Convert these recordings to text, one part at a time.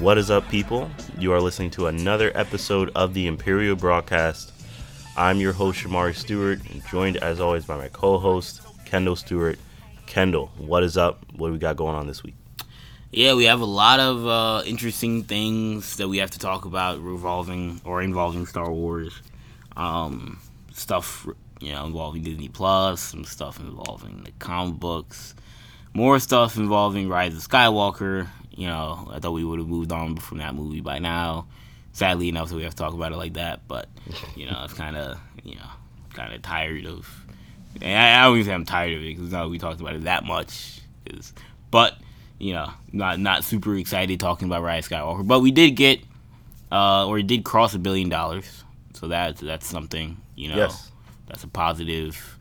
What is up, people? You are listening to another episode of the Imperial Broadcast. I'm your host, Shamari Stewart, joined as always by my co host, Kendall Stewart. Kendall, what is up? What do we got going on this week? Yeah, we have a lot of uh, interesting things that we have to talk about revolving or involving Star Wars. Um, stuff, you know, involving Disney Plus, some stuff involving the comic books, more stuff involving Rise of Skywalker, you know, I thought we would have moved on from that movie by now. Sadly enough, that we have to talk about it like that. But you know, it's kind of you know, kind of tired of. I, I don't even say I'm tired of it because not we talked about it that much. But you know, not not super excited talking about Rise Skywalker. But we did get, uh, or it did cross a billion dollars. So that's that's something. You know, yes. that's a positive.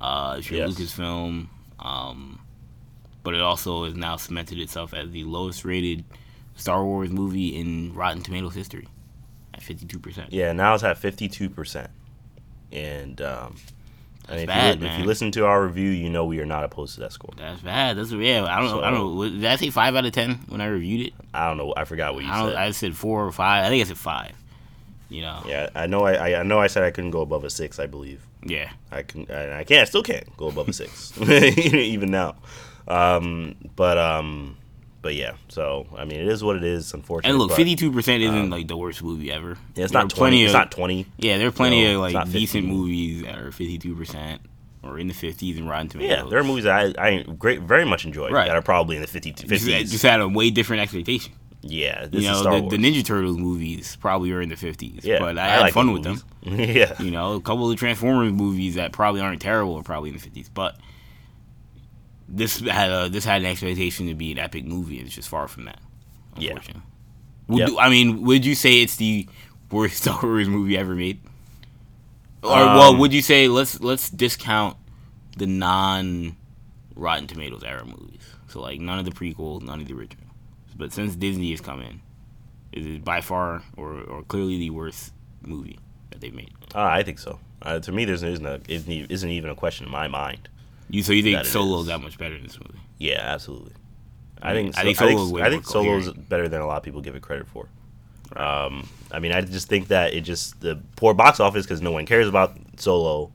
Uh, if you're yes. Lucasfilm, um, but it also has now cemented itself as the lowest rated Star Wars movie in Rotten Tomatoes history at 52%. Yeah, now it's at 52%. And um, That's if, bad, you, if you listen to our review, you know we are not opposed to that score. That's bad. That's yeah. I don't so, know. I don't know. Did I say five out of ten when I reviewed it? I don't know. I forgot what you I said. I said four or five. I think I said five. You know. Yeah, I know. I I know. I said I couldn't go above a six. I believe. Yeah. I can. I, I can't. I still can't go above a six, even now. Um, but um, but yeah. So I mean, it is what it is. Unfortunately. And look, fifty two percent isn't um, like the worst movie ever. Yeah, it's not twenty. Of, it's not twenty. Yeah, there are plenty no, of like decent movies that are fifty two percent or in the fifties and Rotten Tomatoes. Yeah, there are movies that I, I great very much enjoy right. that are probably in the 50, 50s. Just, just had a way different expectation. Yeah, you know the, the, Ninja Turtles movies probably are in the fifties. Yeah, but I, I had like fun with them. yeah, you know a couple of Transformers movies that probably aren't terrible are probably in the fifties, but this had a, this had an expectation to be an epic movie, and it's just far from that. Yeah. Would yep. I mean, would you say it's the worst Star Wars movie ever made? Or um, well, would you say let's let's discount the non Rotten Tomatoes era movies? So like none of the prequels, none of the original. But since Disney has come in, is it by far or, or clearly the worst movie that they've made? Uh, I think so. Uh, to me, there's isn't, a, isn't even a question in my mind. You so you think Solo is that much better than this movie? Yeah, absolutely. I think I think Solo's, I think, Solo's better than a lot of people give it credit for. Um, I mean, I just think that it just the poor box office because no one cares about Solo,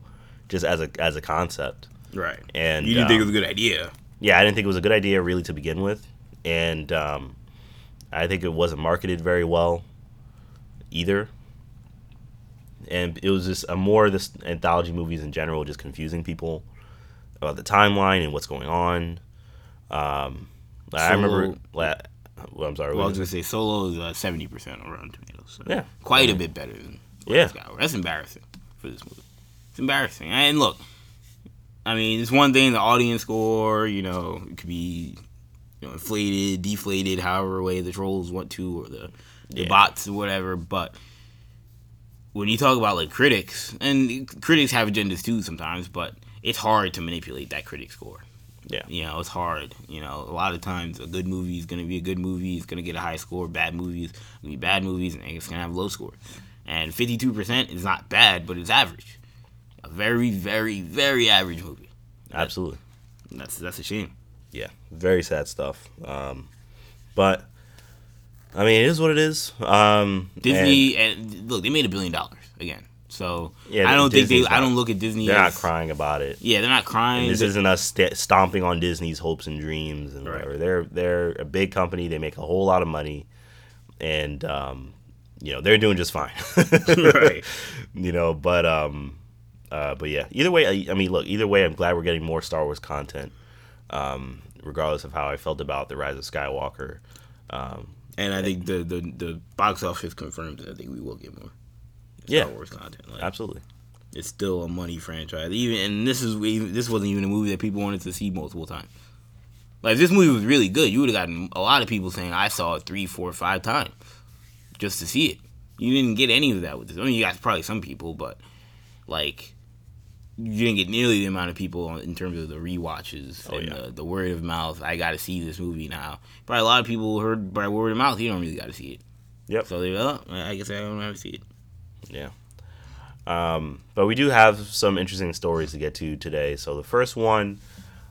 just as a as a concept. Right. And you didn't um, think it was a good idea. Yeah, I didn't think it was a good idea really to begin with, and um, I think it wasn't marketed very well either. And it was just a more of this anthology movies in general, just confusing people about the timeline and what's going on. Um, Solo, I remember. well, I'm sorry. Well, I was gonna say Solo is uh, seventy percent on Rotten Tomatoes. So yeah, quite a bit better than yeah. That's embarrassing for this movie. It's embarrassing. And look, I mean, it's one thing the audience score. You know, it could be you know, inflated, deflated, however way the trolls want to, or the the yeah. bots or whatever. But when you talk about like critics, and critics have agendas too sometimes, but it's hard to manipulate that critic score. Yeah. You know, it's hard. You know, a lot of times a good movie is going to be a good movie. It's going to get a high score. Bad movies going to be bad movies, and it's going to have low score. And 52% is not bad, but it's average. A very, very, very average movie. Absolutely. That's that's a shame. Yeah, very sad stuff. Um, but I mean, it is what it is. Um, Disney and, and look, they made a billion dollars again. So yeah, I don't Disney's think they. Not, I don't look at Disney. They're as, not crying about it. Yeah, they're not crying. And this isn't us st- stomping on Disney's hopes and dreams and right. whatever. They're they're a big company. They make a whole lot of money, and um, you know they're doing just fine. right. You know, but um, uh, but yeah. Either way, I, I, mean, look. Either way, I'm glad we're getting more Star Wars content. Um, regardless of how I felt about the Rise of Skywalker. Um, and I think the, the the box office confirms that I think we will get more. Star yeah. Wars content. Like, Absolutely. It's still a money franchise. Even and this is this wasn't even a movie that people wanted to see multiple times. Like if this movie was really good, you would have gotten a lot of people saying I saw it three, four, five times just to see it. You didn't get any of that with this. I mean, you got probably some people, but like you didn't get nearly the amount of people in terms of the re-watches oh, and yeah. the, the, word of mouth. I got to see this movie now. Probably a lot of people heard by word of mouth. You don't really got to see it. Yep. So they, oh, I guess I don't have to see it. Yeah. Um, but we do have some interesting stories to get to today. So the first one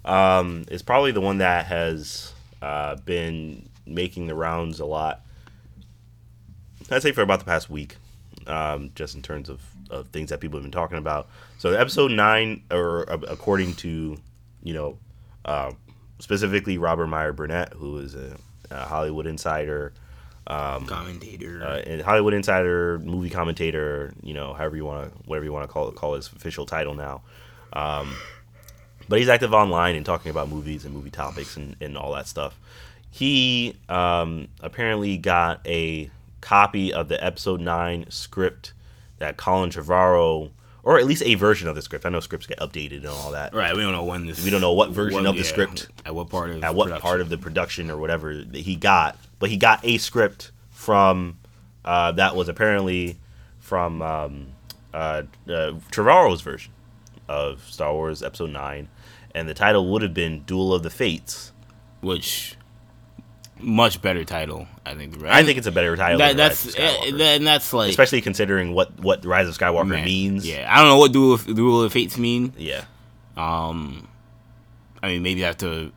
um, is probably the one that has uh, been making the rounds a lot I'd say for about the past week, um, just in terms of, of things that people have been talking about. So episode nine, or uh, according to, you know, uh, specifically Robert Meyer Burnett, who is a, a Hollywood insider, Commentator. uh, Hollywood insider, movie commentator, you know, however you want to, whatever you want to call it, call his official title now. Um, but he's active online and talking about movies and movie topics and, and all that stuff. He um, apparently got a copy of the episode nine script that Colin Trevorrow, or at least a version of the script. I know scripts get updated and all that. right. We don't know when this. We don't know what version of the yeah, script At what part of. at what production. part of the production or whatever that he got, but he got a script from uh, that was apparently from um, uh, uh, Trevorrow's version of Star Wars Episode Nine, and the title would have been Duel of the Fates. Which. Much better title, I think. I think it's a better title. that, than that's eh, and that's like especially considering what what Rise of Skywalker man, means. Yeah, I don't know what duel of, duel of fates mean. yeah, Um, I mean, maybe I have to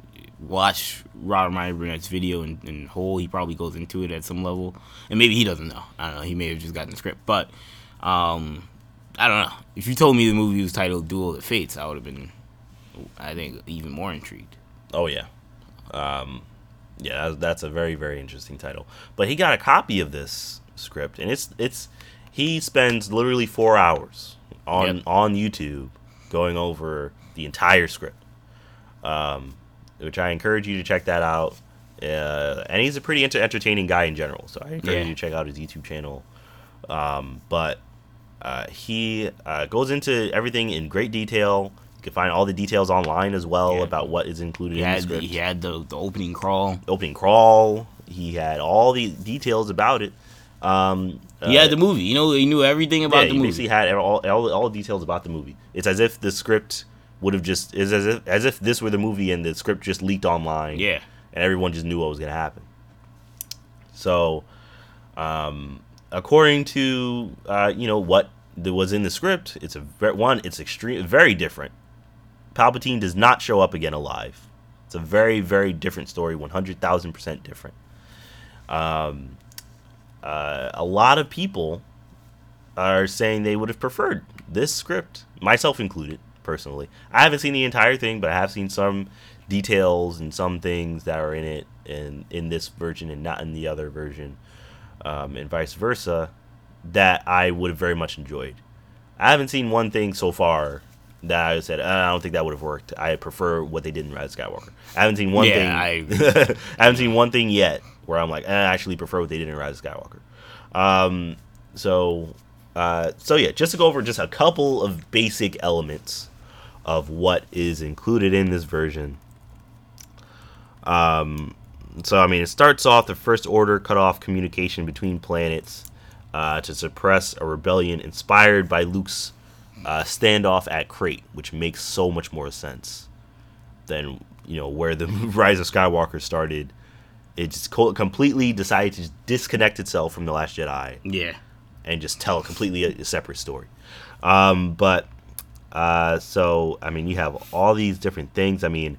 watch Robert Meyer Burnett's video in, in whole. He probably goes into it at some level, and maybe he doesn't know. I don't know. He may have just gotten the script, but um, I don't know. If you told me the movie was titled Duel of the Fates, I would have been, I think, even more intrigued. Oh yeah, um, yeah. That's, that's a very very interesting title. But he got a copy of this script, and it's it's he spends literally four hours on Yep. on YouTube going over the entire script, um, which I encourage you to check that out. Uh, and he's a pretty enter- entertaining guy in general, so I encourage Yeah. you to check out his YouTube channel. Um, but uh, he uh, goes into everything in great detail. You can find all the details online as well Yeah. about what is included He in the had the, script. he had the, the opening crawl. Opening crawl. He had all the details about it. Um, He uh, had the movie. You know, he knew everything about yeah, the he movie. basically had all, all all the details about the movie. It's as if the script would have just is as if as if this were the movie and the script just leaked online. Yeah. and everyone just knew what was gonna happen. So, um, according to uh, you know what was in the script, it's a one. It's extreme, very different. Palpatine does not show up again alive. It's a very, very different story. One hundred thousand percent different. Um, uh, a lot of people are saying they would have preferred this script, myself included, personally. I haven't seen the entire thing, but I have seen some details and some things that are in it and in this version and not in the other version, um, and vice versa, that I would have very much enjoyed. I haven't seen one thing so far that I said "Uh, I don't think that would have worked. I prefer what they did in Rise of Skywalker. I haven't seen one Yeah, thing. I I haven't seen one thing yet where I'm like, eh, I actually prefer what they did in Rise of Skywalker. Um, so, uh, so yeah, just to go over just a couple of basic elements of what is included in this version. Um, so I mean, it starts off the First Order cut off communication between planets uh, to suppress a rebellion inspired by Luke's uh, standoff at Crait, which makes so much more sense than you know where the Rise of Skywalker started. It just co- completely decided to disconnect itself from the Last Jedi yeah. and just tell completely a, a separate story. Um, but uh, so I mean, you have all these different things. I mean,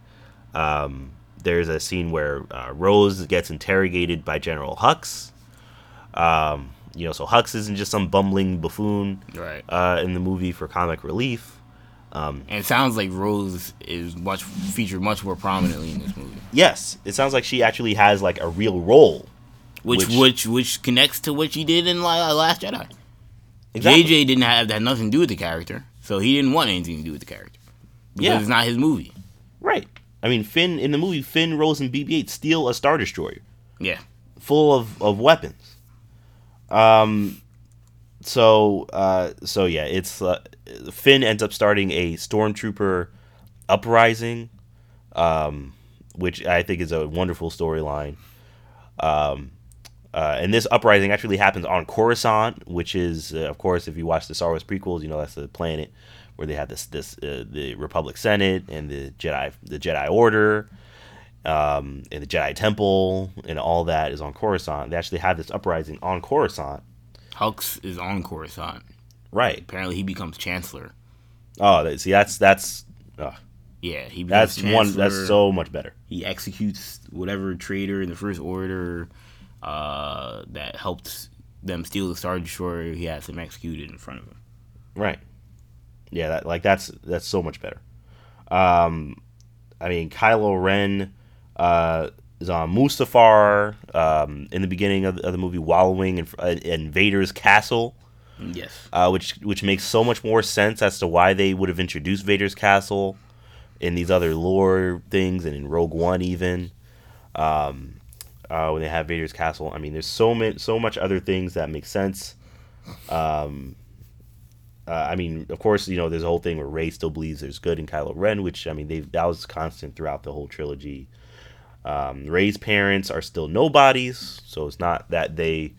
um, there's a scene where uh, Rose gets interrogated by General Hux. Um, you know, so Hux isn't just some bumbling buffoon Right. uh, in the movie for comic relief. And it sounds like Rose is much featured much more prominently in this movie, Yes, it sounds like she actually has like a real role. which Which- which which, connects to what she did in La- Last Jedi. Exactly. JJ didn't have that nothing to do with the character, so he didn't want anything to do with the character because Yeah. it's not his movie. Right. I mean, Finn in the movie, Finn, Rose, and BB-8 steal a star destroyer. Yeah, full of, of weapons. Um, so uh, so yeah, it's uh, Finn ends up starting a stormtrooper uprising, um, which I think is a wonderful storyline. Um, uh, and this uprising actually happens on Coruscant, which is, uh, of course, if you watch the Star Wars prequels, you know that's the planet where they have this this uh, the Republic Senate and the Jedi the Jedi Order um, and the Jedi Temple and all that is on Coruscant. They actually have this uprising on Coruscant. Hux is on Coruscant. Right. Apparently, he becomes Chancellor. Oh, see, that's that's uh, Yeah, he becomes that's one that's so much better. he executes whatever traitor in the First Order uh, that helped them steal the Star Destroyer, he has them executed in front of him. Right. Yeah, that like that's that's so much better. Um, I mean, Kylo Ren uh, is on Mustafar um, in the beginning of, of the movie, wallowing in, uh, in Vader's castle. Yes. uh, which which makes so much more sense as to why they would have introduced Vader's castle in these other lore things and in Rogue One even. Um, uh, when they have Vader's castle, I mean, there's so many, so much other things that make sense. Um, uh, I mean, of course, you know, there's a whole thing where Rey still believes there's good in Kylo Ren, which I mean, they that was constant throughout the whole trilogy. Um, Rey's parents are still nobodies, so it's not that they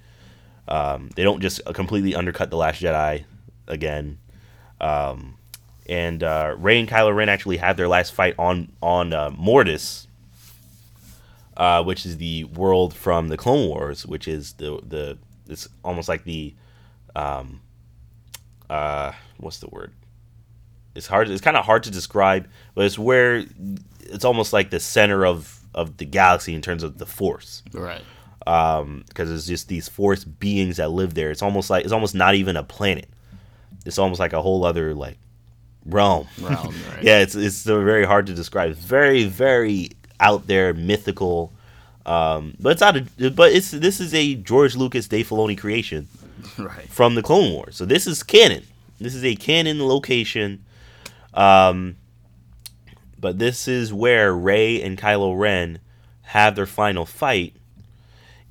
um, they don't just completely undercut the Last Jedi again. Um, and uh, Rey and Kylo Ren actually had their last fight on on uh, Mortis, uh, which is the world from the Clone Wars, which is the the it's almost like the um, uh, what's the word? It's hard. It's kind of hard to describe, but it's where it's almost like the center of of the galaxy in terms of the Force Right. because it's just these force beings that live there. It's almost like it's almost not even a planet. It's almost like a whole other like realm. Realm, right. yeah, it's it's very hard to describe. It's very very out there, mythical. Um, but it's out of but it's this is a George Lucas, Dave Filoni creation Right. from the Clone Wars. So this is canon. This is a canon location. Um, but this is where Rey and Kylo Ren have their final fight,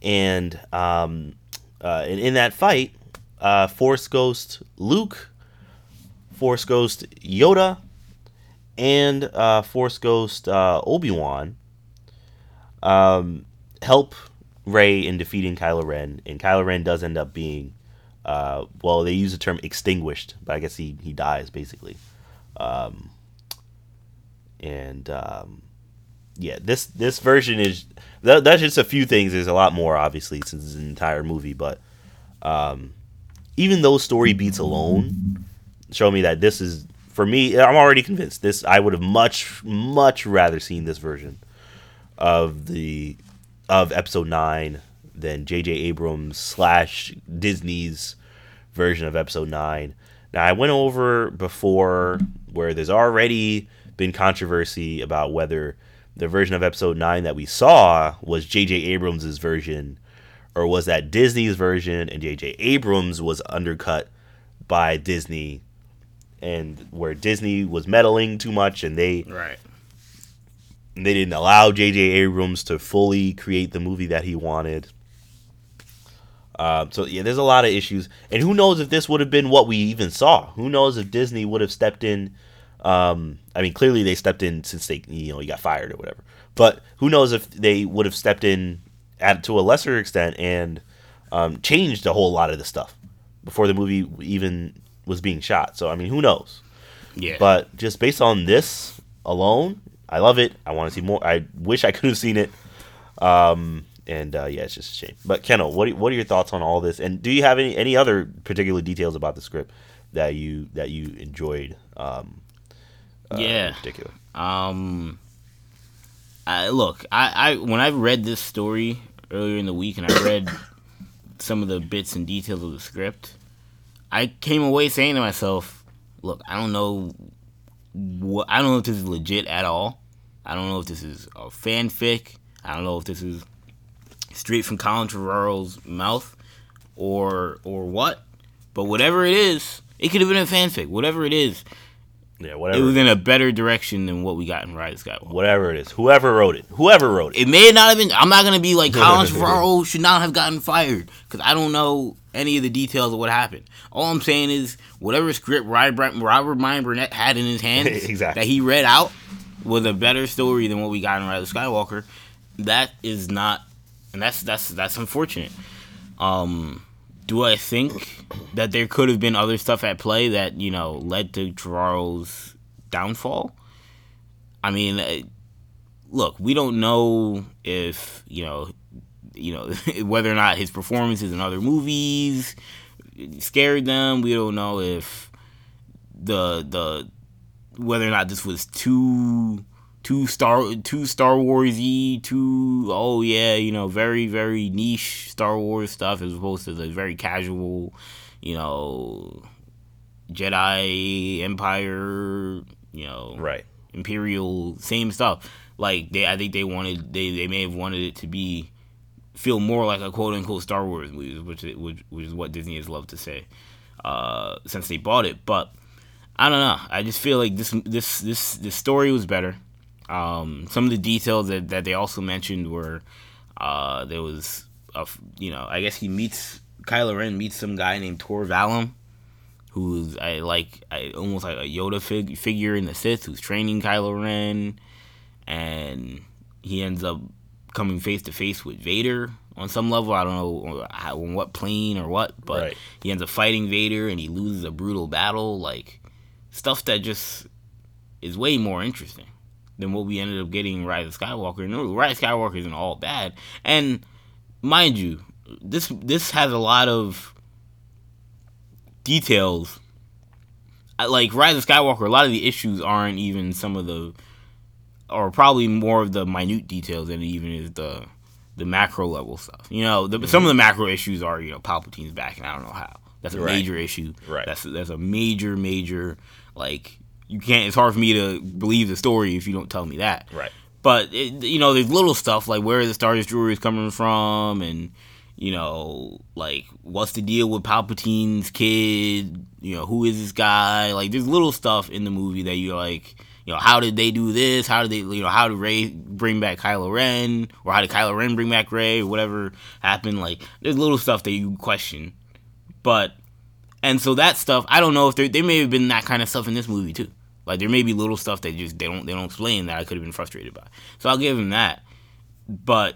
and um, uh, and in that fight, uh, Force Ghost Luke, Force Ghost Yoda, and uh, Force Ghost uh, Obi Wan um, help Rey in defeating Kylo Ren, and Kylo Ren does end up being, uh, well, they use the term extinguished, but I guess he he dies basically, um, and um, yeah, this this version is that, that's just a few things. There's a lot more, obviously, since it's an entire movie, but um, even those story beats alone show me that this is for me. I'm already convinced. This I would have much much rather seen this version of the of episode nine than J.J. Abrams slash Disney's version of episode nine. Now I went over before where there's already been controversy about whether the version of episode nine that we saw was J.J. Abrams' version or was that Disney's version and J.J. Abrams was undercut by Disney and where Disney was meddling too much and they Right. they didn't allow J.J. Abrams to fully create the movie that he wanted. Uh, so yeah, there's a lot of issues, and who knows if this would have been what we even saw? Who knows if Disney would have stepped in? Um, I mean, clearly they stepped in since they, you know, he got fired or whatever. But who knows if they would have stepped in at to a lesser extent and um, changed a whole lot of the stuff before the movie even was being shot. So I mean, who knows? Yeah. But just based on this alone, I love it. I want to see more. I wish I could have seen it. Um, and uh, yeah, it's just a shame. But Kendall, what are, what are your thoughts on all this? And do you have any any other particular details about the script that you that you enjoyed? Um, uh, Yeah. in particular. Um, I, look, I, I when I read this story earlier in the week and I read some of the bits and details of the script, I came away saying to myself, "Look, I don't know what I don't know if this is legit at all. I don't know if this is a fanfic. I don't know if this is straight from Colin Trevorrow's mouth or or what. But whatever it is, it could have been a fanfic. Whatever it is, Yeah, whatever. it was in a better direction than what we got in Rise of Skywalker. whatever it is, whoever wrote it, whoever wrote it. It may not have been. I'm not gonna be like Colin Trevorrow should not have gotten fired because I don't know any of the details of what happened. All I'm saying is whatever script Robert Robert Ryan Burnett had in his hands Exactly. that he read out was a better story than what we got in Rise of Skywalker. That is not, and that's that's that's unfortunate. Um, do I think that there could have been other stuff at play that you know led to Trevorrow's downfall? I mean, uh, look, we don't know if you know, you know, whether or not his performances in other movies scared them. We don't know if the the whether or not this was too too Star too Star Warsy, too oh yeah, you know, very very niche Star Wars stuff as opposed to the very casual, you know, Jedi Empire, you know, Right. Imperial, same stuff. Like they, I think they wanted they, they may have wanted it to be feel more like a quote unquote Star Wars movie, which is- which which is what Disney has loved to say uh, since they bought it. But I don't know. I just feel like this this this this story was better. Um, some of the details that, that they also mentioned were uh, there was a you know I guess he meets Kylo Ren meets some guy named Tor Valum who's I like I almost like a Yoda fig- figure in the Sith who's training Kylo Ren, and he ends up coming face to face with Vader on some level. I don't know how, on what plane or what, but Right. he ends up fighting Vader and he loses a brutal battle. Like stuff that just is way more interesting than what we ended up getting in Rise of Skywalker. No, Rise of Skywalker isn't all bad, and mind you, this this has a lot of details. Like Rise of Skywalker, a lot of the issues aren't even some of the, or probably more of the minute details than even is the the macro level stuff. You know, the, some of the macro issues are you know Palpatine's back, and I don't know how. That's a Right. major issue. Right. That's that's a major major like you can't. It's hard for me to believe the story if you don't tell me that. Right. But it, you know, there's little stuff like where the Star Destroyer is coming from, and you know, like what's the deal with Palpatine's kid? You know, who is this guy? Like, there's little stuff in the movie that you're like, you know, how did they do this? How did they, you know, how did Rey bring back Kylo Ren, or how did Kylo Ren bring back Rey, or whatever happened? Like, there's little stuff that you question, but and so that stuff, I don't know if there there may have been that kind of stuff in this movie too. Like there may be little stuff that just they don't they don't explain that I could have been frustrated by. So I'll give him that. But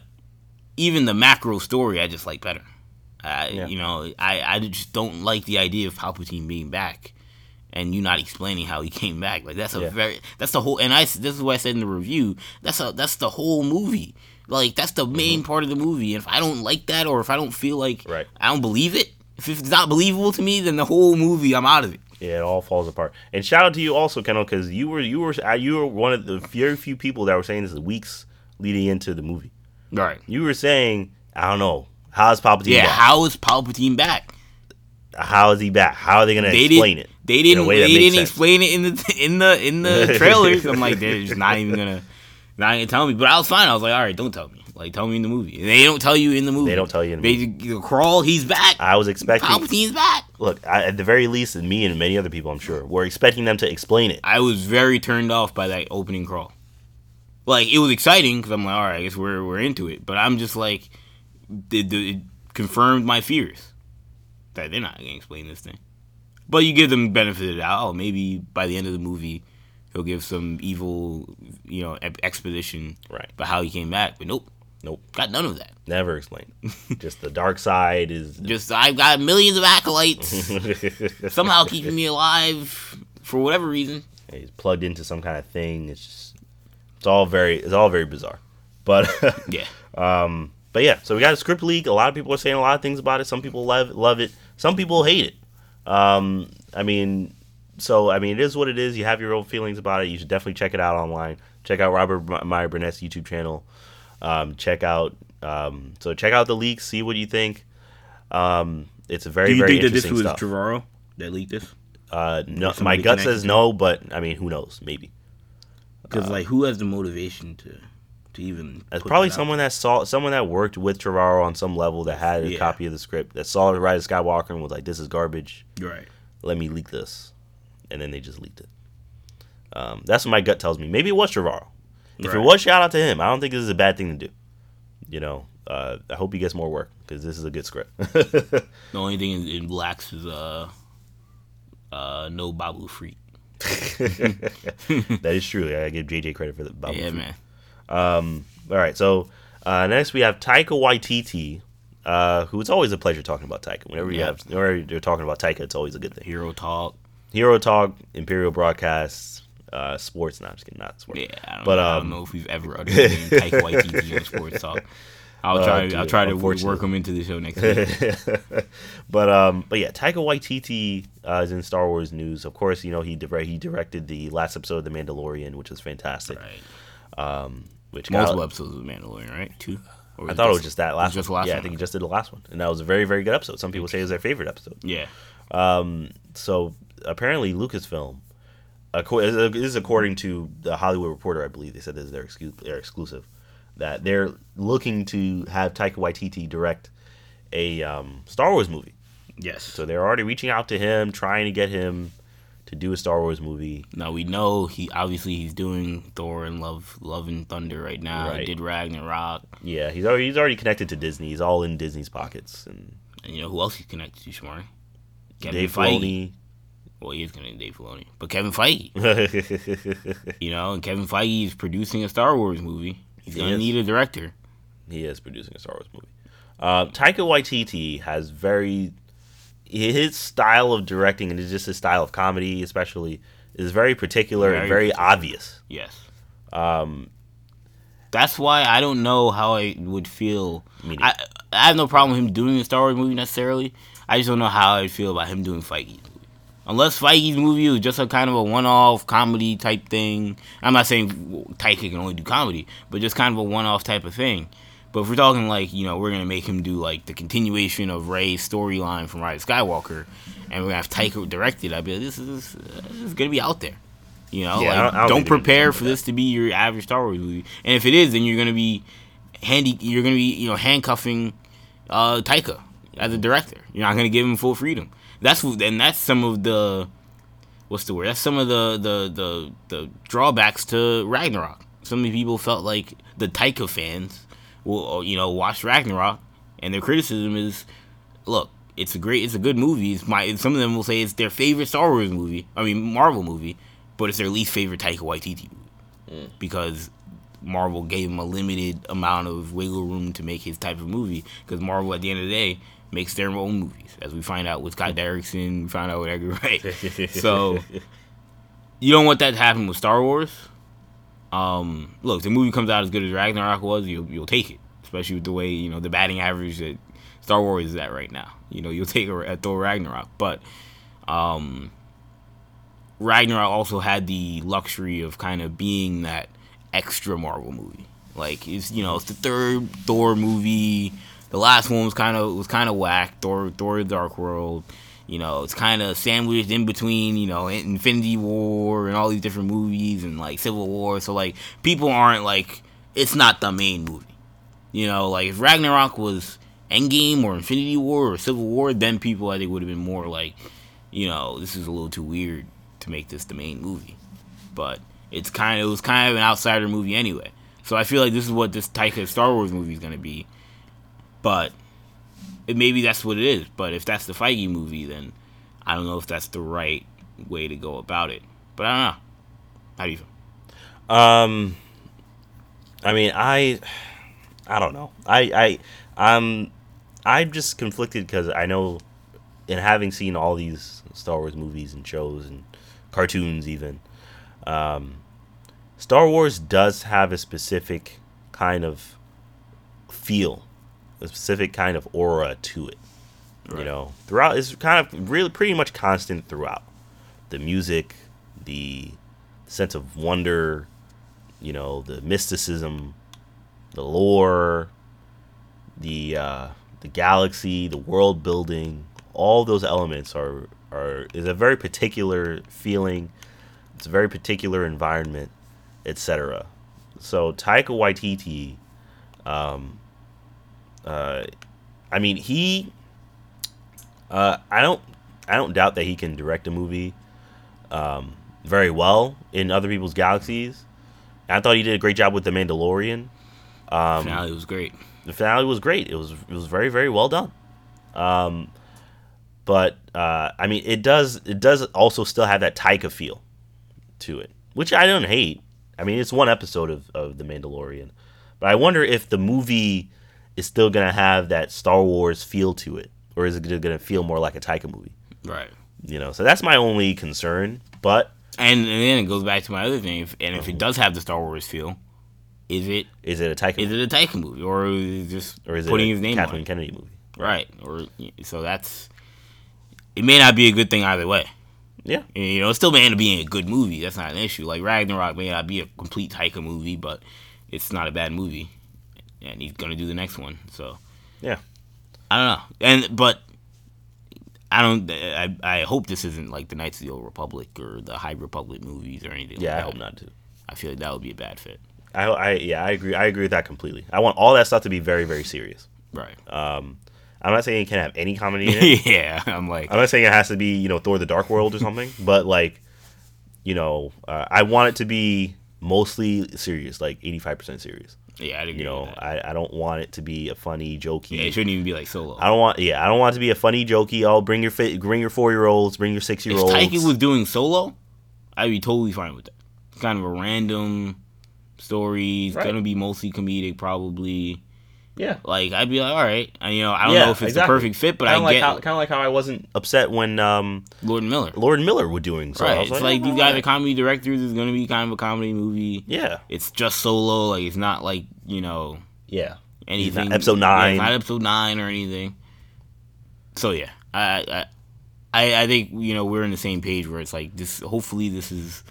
even the macro story, I just like better. I, Yeah. You know, I I just don't like the idea of Palpatine being back, and you not explaining how he came back. Like that's a Yeah. very that's the whole. And I this is what I said in the review. That's a that's the whole movie. Like that's the main part of the movie. And if I don't like that, or if I don't feel like Mm-hmm. Right. I don't believe it, if it's not believable to me, then the whole movie I'm out of it. It all falls apart. And shout out to you also, Kendall, because you were you were uh, you were one of the very few people that were saying this weeks leading into the movie. Right. You were saying, I don't know, how's Palpatine Yeah. back? How is Palpatine back? How is he back? How are they gonna They explain didn't. it? They didn't. They didn't sense? explain it in the in the in the trailers. I'm like, they're just not even gonna not gonna tell me. But I was fine. I was like, all right, don't tell me. Like, tell me in the movie. And they don't tell you in the movie. They don't tell you in the They you crawl. He's back. I was expecting. Palpatine's back. Look, I, at the very least, and me and many other people, I'm sure, were expecting them to explain it. I was very turned off by that opening crawl. Like it was exciting because I'm like, all right, I guess we're we're into it. But I'm just like, it, it confirmed my fears that they're not gonna explain this thing. But you give them benefit of the doubt. Oh, maybe by the end of the movie, he'll give some evil, you know, exposition Right. about how he came back. But nope, Nope. got none of that. Never explained. Just the dark side is. Just I've got millions of acolytes somehow keeping me alive for whatever reason. He's plugged into some kind of thing. It's just. It's all very. It's all very bizarre. But. Yeah. Um, but yeah, so we got a script leak. A lot of people are saying a lot of things about it. Some people love love it. Some people hate it. Um, I mean, so I mean, it is what it is. You have your own feelings about it. You should definitely check it out online. Check out Robert Meyer Burnett's YouTube channel. Um, check out um, so check out the leaks. See what you think. Um, it's a very very interesting stuff. Trevorrow that this was Trevorrow that leaked this? uh, no, my gut says no, but I mean, who knows? Maybe. Because like, who has the motivation to to even? It's probably that out someone that saw someone that worked with Trevorrow on some level that had a Yeah. copy of the script that saw Rise of Skywalker and was like, "This is garbage. Right. Let me leak this," and then they just leaked it. Um, that's what my gut tells me. Maybe it was Trevorrow. If it Right. was, shout out to him. I don't think this is a bad thing to do. You know, uh, I hope he gets more work because this is a good script. The only thing in, in blacks is uh, uh, no Babu Frik. that is true. I give JJ credit for the Babu yeah, Frik. man. Um, all right, so uh, next we have Taika Waititi, uh, who it's always a pleasure talking about Taika. Whenever you Yeah. have, whenever you're talking about Taika, it's always a good thing. Hero talk. Hero Talk, Imperial Broadcasts, uh, sports. Not just kidding, not sports. Yeah, I don't, But, I um, don't know if we've ever uttered Taika Waititi on sports talk. I'll Uh, try. dude, I'll try to work, him into the show next week. but um, but yeah, Taika Waititi uh, is in Star Wars news. Of course, you know he direct, he directed the last episode of The Mandalorian, which was fantastic. right. um, which Multiple got, episodes of The Mandalorian, right? Two. I thought it was just that last. just one. last yeah, I think he just did the last one, and that was a very very good episode. Some people say it was their favorite episode. Yeah. Um, so apparently Lucasfilm, this is according to the Hollywood Reporter, I believe they said this is their, their exclusive, that they're looking to have Taika Waititi direct a um, Star Wars movie. Yes. So they're already reaching out to him, trying to get him to do a Star Wars movie. Now we know he obviously he's doing Thor and Love Love and Thunder right now. Right. He did Ragnarok. Yeah, he's already, he's already connected to Disney. He's all in Disney's pockets. And And you know who else he's connected to, Shamari? Dave Filoni. Well, he is connected to be Dave Filoni. But Kevin Feige. You know, and Kevin Feige is producing a Star Wars movie. He's gonna is. need a director. he is producing a Star Wars movie. Uh, Taika Waititi has very his style of directing and just his style of comedy, especially, is very particular and Very very particular. obvious. Yes. Um, That's why I don't know how I would feel. I I have no problem with him doing a Star Wars movie necessarily. I just don't know how I'd feel about him doing movie. Unless Feige's movie was just a kind of a one-off comedy type thing. I'm not saying Taika can only do comedy, but just kind of a one-off type of thing. But if we're talking like, you know, we're gonna make him do like the continuation of Rey's storyline from Rise of Skywalker, and we're gonna have Taika direct it, I'd be like, this is this is gonna be out there. You know, Yeah, like, don't- I don't don't, think they're gonna do prepare for this to be your average Star Wars movie. And if it is, then you're gonna be handy. You're gonna be, you know, handcuffing uh, Taika as a director. You're not gonna give him full freedom. That's and that's some of the what's the word? That's some of the the the, the drawbacks to Ragnarok. Some people felt like the Taika fans will, you know, watch Ragnarok, and their criticism is, look, it's a great, it's a good movie. It's my, some of them will say it's their favorite Star Wars movie. I mean, Marvel movie, but it's their least favorite Taika Waititi movie mm. because Marvel gave him a limited amount of wiggle room to make his type of movie. Because Marvel, at the end of the day, makes their own movies, as we find out with Scott Derrickson, we find out with Edgar Wright. so you don't want that to happen with Star Wars. Um, look, the movie comes out as good as Ragnarok was, you'll you'll take it, especially with the way you know the batting average that Star Wars is at right now. You know, you'll take a, a Thor Ragnarok, but um, Ragnarok also had the luxury of kind of being that extra Marvel movie. Like it's you know it's the third Thor movie. The last one was kind of was kind of whack. Thor Thor: The Dark World. You know, it's kind of sandwiched in between, you know, Infinity War and all these different movies and like Civil War. So like people aren't like it's not the main movie. You know, like if Ragnarok was Endgame or Infinity War or Civil War, then people I think would have been more like, you know, this is a little too weird to make this the main movie. But it's kind of it was kind of an outsider movie anyway. So I feel like this is what this Taika Star Wars movie is gonna be. But maybe that's what it is. But if that's the Feige movie, then I don't know if that's the right way to go about it. But I don't know. How do you feel? Um, I mean, I, I don't know. I, I, um, I'm just conflicted because I know, in having seen all these Star Wars movies and shows and cartoons, even, um, Star Wars does have a specific kind of feel, a specific kind of aura to it. You know, throughout it's kind of really pretty much constant throughout. The music, the sense of wonder, you know, the mysticism, the lore, the uh, the galaxy, the world building, all those elements are are is a very particular feeling. It's a very particular environment, etc. So Taika Waititi, um, uh, I mean he, uh, I don't I don't doubt that he can direct a movie, um, very well in other people's galaxies. I thought he did a great job with The Mandalorian. Um, Finale was great. the finale was great. It was it was very very well done. Um, but uh, I mean, it does it does also still have that Taika feel to it, which I don't hate. I mean, it's one episode of of the Mandalorian, but I wonder if the movie is still gonna have that Star Wars feel to it, or is it gonna feel more like a Taika movie? Right. You know, so that's my only concern. But And, and then it goes back to my other thing. If, and if it uh-huh. does have the Star Wars feel, is it is it a Taika is movie, it a Taika movie or is it just or is it putting a his name Kathleen on it? Kennedy movie? Right. Or so that's it may not be a good thing either way. Yeah. And, you know, it still may end up being a good movie. That's not an issue. Like Ragnarok may not be a complete Taika movie, but it's not a bad movie, and he's gonna do the next one. So Yeah. I don't know. And but I don't. I, I hope this isn't like the Knights of the Old Republic or the High Republic movies or anything. Yeah, like I hope not too. I feel like that would be a bad fit. I, I yeah, I agree. I agree with that completely. I want all that stuff to be very, very serious. Right. Um, I'm not saying it can't have any comedy in it. yeah. I'm like. I'm not saying it has to be, you know, Thor: The Dark World or something, but like, you know, uh, I want it to be mostly serious, like 85% serious. Yeah, I'd agree You know. I, I don't want it to be a funny, jokey. Yeah, it shouldn't even be like solo. I don't want, yeah, I don't want it to be a funny, jokey. Oh, bring your fi- bring your four year olds, bring your six year olds. If olds. Taika was doing solo, I'd be totally fine with that. It's kind of a random story. It's Right. gonna be mostly comedic, probably. Yeah, Like I'd be like, all right. And, you know, I don't Yeah, know if it's exactly. the perfect fit, but kind I like get kind of like how I wasn't upset when um, Lord and Miller. Lord and Miller were doing. So right. It's like oh, these guys are alright. comedy directors. is gonna be kind of a comedy movie. Yeah, It's just solo. Like it's not like you know yeah, anything. episode yeah, nine. it's not episode nine or anything. So yeah, I, I I I think you know we're in the same page where it's like this. Hopefully, this is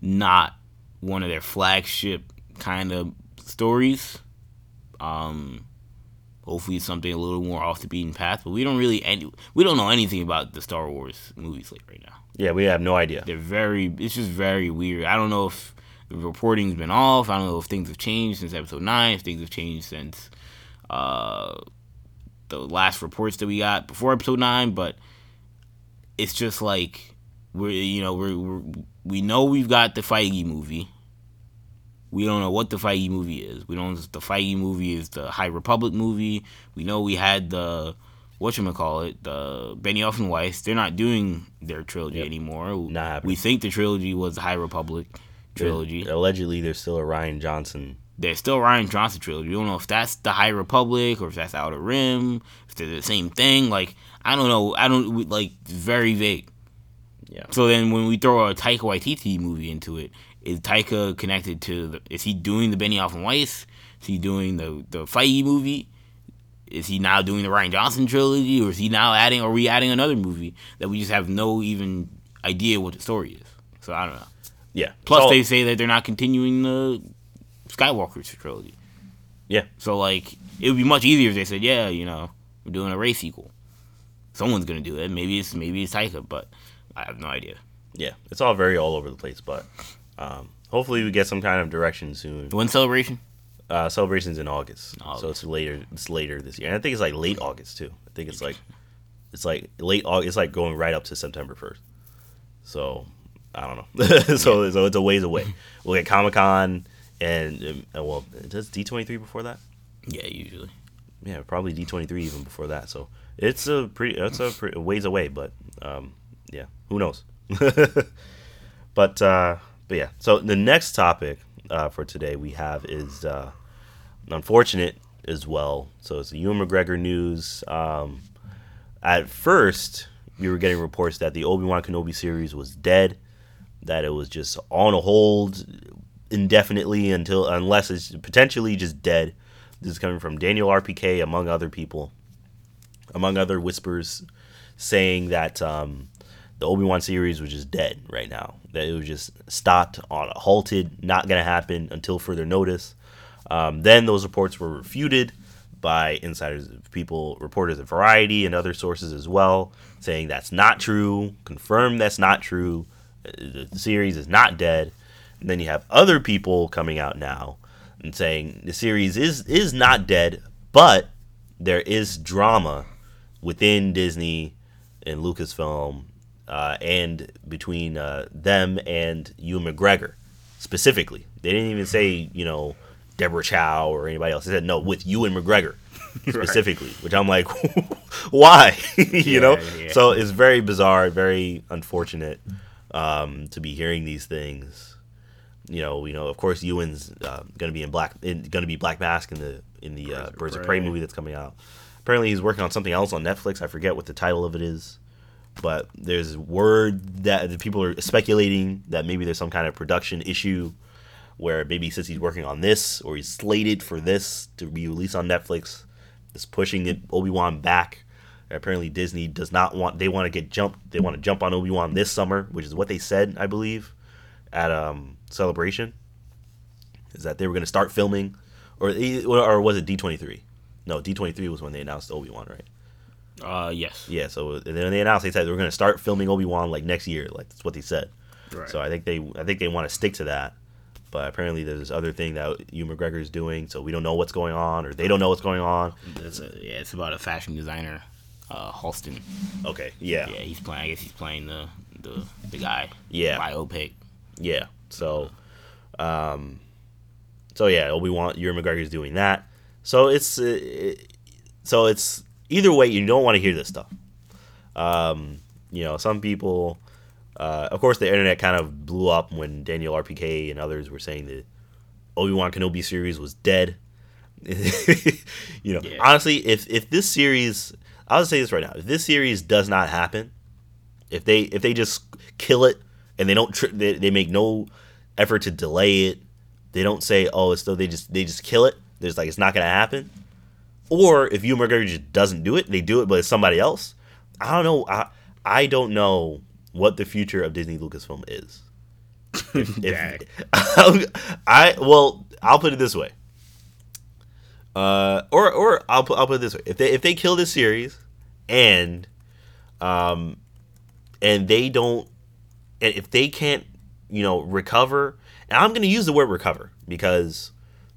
not one of their flagship kind of stories. Um, hopefully, something a little more off the beaten path. But we don't really any we don't know anything about the Star Wars movies like right now. yeah. We have no idea. They're very. It's just very weird. I don't know if the reporting's been off. I don't know if things have changed since episode nine. If things have changed since uh, the last reports that we got before episode nine. But it's just like we're you know we're, we're we know we've got the Feige movie. We don't know what the Feige movie is. We don't. The Feige movie is the High Republic movie. We know we had the what you call it, the Benioff and Weiss. They're not doing their trilogy Yep. anymore. Not happening. we think the trilogy was the High Republic trilogy. Allegedly, there's still a Rian Johnson. There's still Rian Johnson trilogy. We don't know if that's the High Republic or if that's Outer Rim. If they're the same thing. Like I don't know. I don't like very vague. Yeah. So then when we throw a Taika Waititi movie into it, is Taika connected to the? Is he doing the Benioff and Weiss? Is he doing the the Feige movie? Is he now doing the Rian Johnson trilogy, or is he now adding? Are we adding another movie that we just have no even idea what the story is? So I don't know. Yeah. Plus, So- they say that they're not continuing the Skywalker trilogy. Yeah. So like, it would be much easier if they said, "Yeah, you know, we're doing a race sequel. Someone's gonna do it. Maybe it's maybe it's Taika, but I have no idea." yeah, it's all very all over the place, but um, hopefully we get some kind of direction soon. When celebration? Uh, celebrations in August, so it's later. It's later this year, and I think it's like late August too. I think it's like it's like late August. It's like going right up to September first. So I don't know. so so it's a ways away. We'll get Comic Con, and um, uh, well, does D twenty three before that? Yeah, usually. Yeah, probably D twenty three even before that. So it's a pretty it's a pretty, ways away, but um, yeah, who knows? but uh, but yeah. So the next topic uh, for today we have is uh, unfortunate as well. So it's the Ewan McGregor news. Um, at first, we were getting reports that the Obi Wan Kenobi series was dead, that it was just on a hold indefinitely until unless it's potentially just dead. This is coming from Daniel RPK, among other people, among other whispers, saying that um, the Obi Wan series was just dead right now. That it was just stopped, on halted, not to happen until further notice. Um, then those reports were refuted by insiders, people, reporters at Variety and other sources as well, saying that's not true, confirmed that's not true. uh, The series is not dead. And then you have other people coming out now and saying the series is is not dead, but there is drama within Disney and Lucasfilm uh, and between uh, them and Ewan McGregor specifically. They didn't even say, you know, Deborah Chow or anybody else. They said, no, with Ewan McGregor specifically, which I'm like, why? you know? yeah. So it's very bizarre, very unfortunate um, to be hearing these things. You know, you know. Of course, Ewan's uh, gonna be in black, in, gonna be Black Mask in the in the uh, Birds of Birds of. Prey movie that's coming out. Apparently, he's working on something else on Netflix. I forget what the title of it is, but there's word that people are speculating that maybe there's some kind of production issue where maybe since he's working on this or he's slated for this to be released on Netflix, is pushing it Obi Wan back Apparently, Disney does not want. They want to get jumped. They want to jump on Obi Wan this summer, which is what they said, I believe, at um celebration. Is that they were going to start filming, or or was it D twenty three? No, D twenty three was when they announced Obi Wan, right? Uh, yes. Yeah. So and then they announced they said they were going to start filming Obi Wan like next year. Like that's what they said. Right. So I think they I think they want to stick to that. But apparently there's this other thing that Ewan McGregor is doing, so we don't know what's going on, or they don't know what's going on. It's a, yeah, it's about a fashion designer, uh, Halston. Okay. Yeah. Yeah, he's playing. I guess he's playing the the, the guy. Yeah. Biopic. Yeah. So, um, so yeah, Obi Wan, Ewan McGregor is doing that. So it's uh, so it's either way. You don't want to hear this stuff. Um, you know, some people. Uh, of course, the internet kind of blew up when Daniel RPK and others were saying the Obi Wan Kenobi series was dead. you know, Yeah. honestly, if if this series, I'll say this right now: if this series does not happen, if they if they just kill it and they don't tr- they, they make no effort to delay it, they don't say oh it's still they just they just kill it. There's like it's not gonna happen. Or if Ewan McGregor just doesn't do it, they do it, but it's somebody else. I don't know. I I don't know what the future of Disney Lucasfilm is. If- Dang. I well, I'll put it this way. Uh, or or I'll put I'll put it this way: if they if they kill this series, and um, and they don't, and if they can't, you know, recover, and I'm going to use the word recover because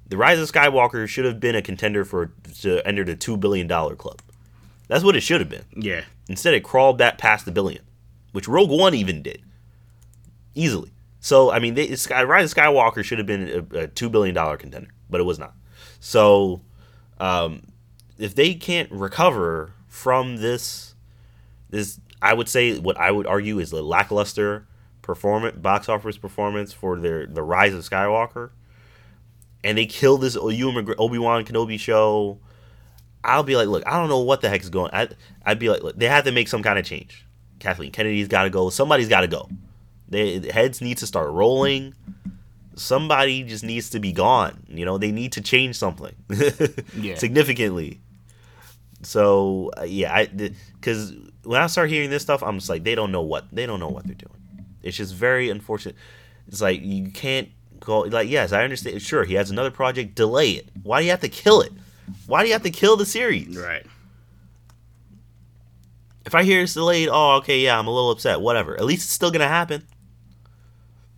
the Rise of Skywalker should have been a contender for to enter the two billion dollar club. That's what it should have been. Yeah. Instead, it crawled back past the billion, which Rogue One even did easily. So, I mean, they, Sky, Rise of Skywalker should have been a, a two billion dollar contender, but it was not. So, um, if they can't recover from this, this I would say what I would argue is a lackluster performance, box office performance for their the Rise of Skywalker, and they kill this Obi Wan Kenobi show. I'll be like, look, I don't know what the heck is going. I I'd be like, look, they have to make some kind of change. Kathleen Kennedy's got to go. Somebody's got to go. They the heads need to start rolling. Somebody just needs to be gone. You know, they need to change something Yeah. significantly. So uh, yeah, I because when I start hearing this stuff, I'm just like, they don't know what they don't know what they're doing. It's just very unfortunate. It's like you can't like yes, I understand. Sure, he has another project. Delay it. Why do you have to kill it? Why do you have to kill the series? Right. If I hear it's delayed, oh okay, yeah, I'm a little upset. Whatever. At least it's still gonna happen.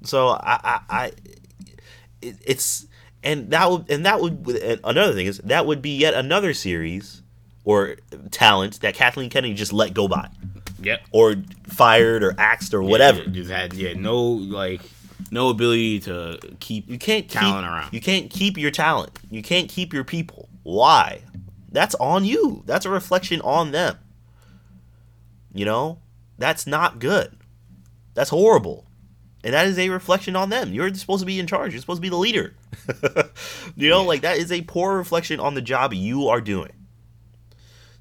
So I, I, I it, it's and that would and that would and another thing is that would be yet another series or talent that Kathleen Kennedy just let go by Yep. or fired or axed or whatever. Just had yeah no like no ability to keep You can't talent keep, around. You can't keep your talent. You can't keep your people. Why? That's on you. That's a reflection on them. You know? That's not good. That's horrible. And that is a reflection on them. You're supposed to be in charge. You're supposed to be the leader. you know, like that is a poor reflection on the job you are doing.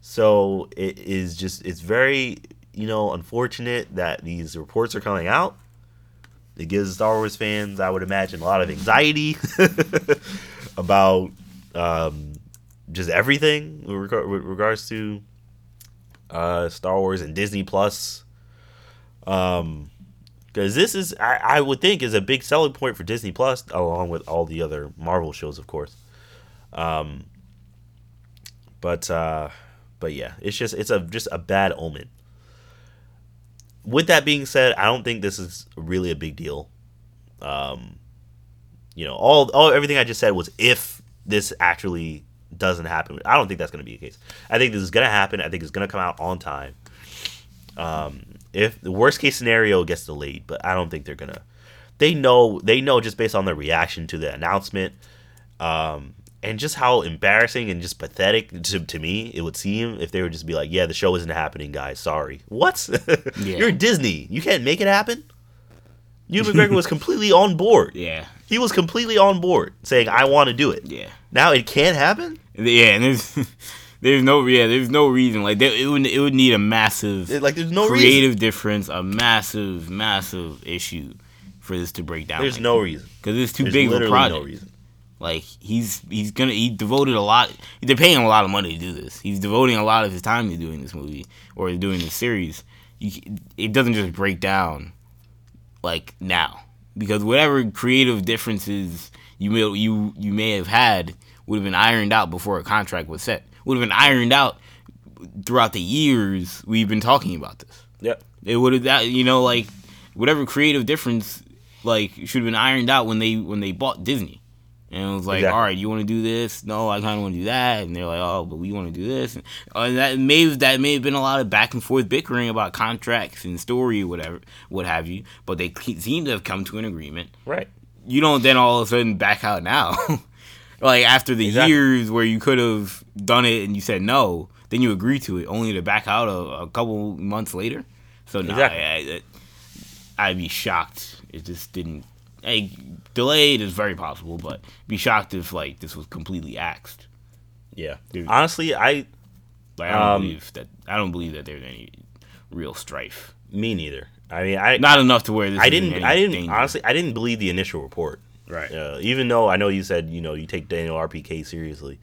So it is just it's very, you know, unfortunate that these reports are coming out. It gives Star Wars fans, I would imagine, a lot of anxiety about um, just everything with reg- with regards to uh, Star Wars and Disney Plus. Um, because this is, I, I would think, is a big selling point for Disney Plus, along with all the other Marvel shows, of course. Um, but uh, but yeah, it's just it's a just a bad omen. With that being said, I don't think this is really a big deal. Um, you know, all all everything I just said was if this actually doesn't happen. I don't think that's going to be the case. I think this is going to happen. I think it's going to come out on time. Um, if the worst case scenario gets delayed, but I don't think they're gonna. They know they know just based on their reaction to the announcement, um, and just how embarrassing and just pathetic to, to me it would seem if they would just be like, "Yeah, the show isn't happening, guys. Sorry." What? Yeah. You're Disney. You can't make it happen. Ewan McGregor was completely on board. Yeah. He was completely on board, saying, "I want to do it." Yeah. Now it can't happen. Yeah, and there's there's no yeah, there's no reason like there, it would it would need a massive Like, there's no creative reason. difference, a massive massive issue for this to break down. There's no reason. because it's too There's big of a project. no reason. Like he's he's gonna he devoted a lot. They're paying him a lot of money to do this. He's devoting a lot of his time to doing this movie or doing this series. You, it doesn't just break down like now because whatever creative differences you may you you may have had would have been ironed out before a contract was set. Would have been ironed out throughout the years we've been talking about this. Yep. It would have that you know like whatever creative difference like should have been ironed out when they when they bought Disney. And it was like, Exactly. all right, you want to do this? No, I kind of want to do that. And they're like, oh, but we want to do this. And, uh, that may have, that may have been a lot of back and forth bickering about contracts and story, whatever, what have you. But they seem to have come to an agreement. Right. You don't then all of a sudden back out now, like after the Exactly. years where you could have done it and you said no, then you agree to it, only to back out a, a couple months later. So no, Exactly. I, I, I'd be shocked. It just didn't. Hey, delayed is very possible, but be shocked if like this was completely axed. Yeah. Honestly, I Like I don't Um, believe that. I don't believe that there's any real strife. me neither. I mean, I Not enough to where this. I didn't I didn't danger. honestly I didn't believe the initial report. Right. Uh, even though I know you said you know you take Daniel RPK seriously.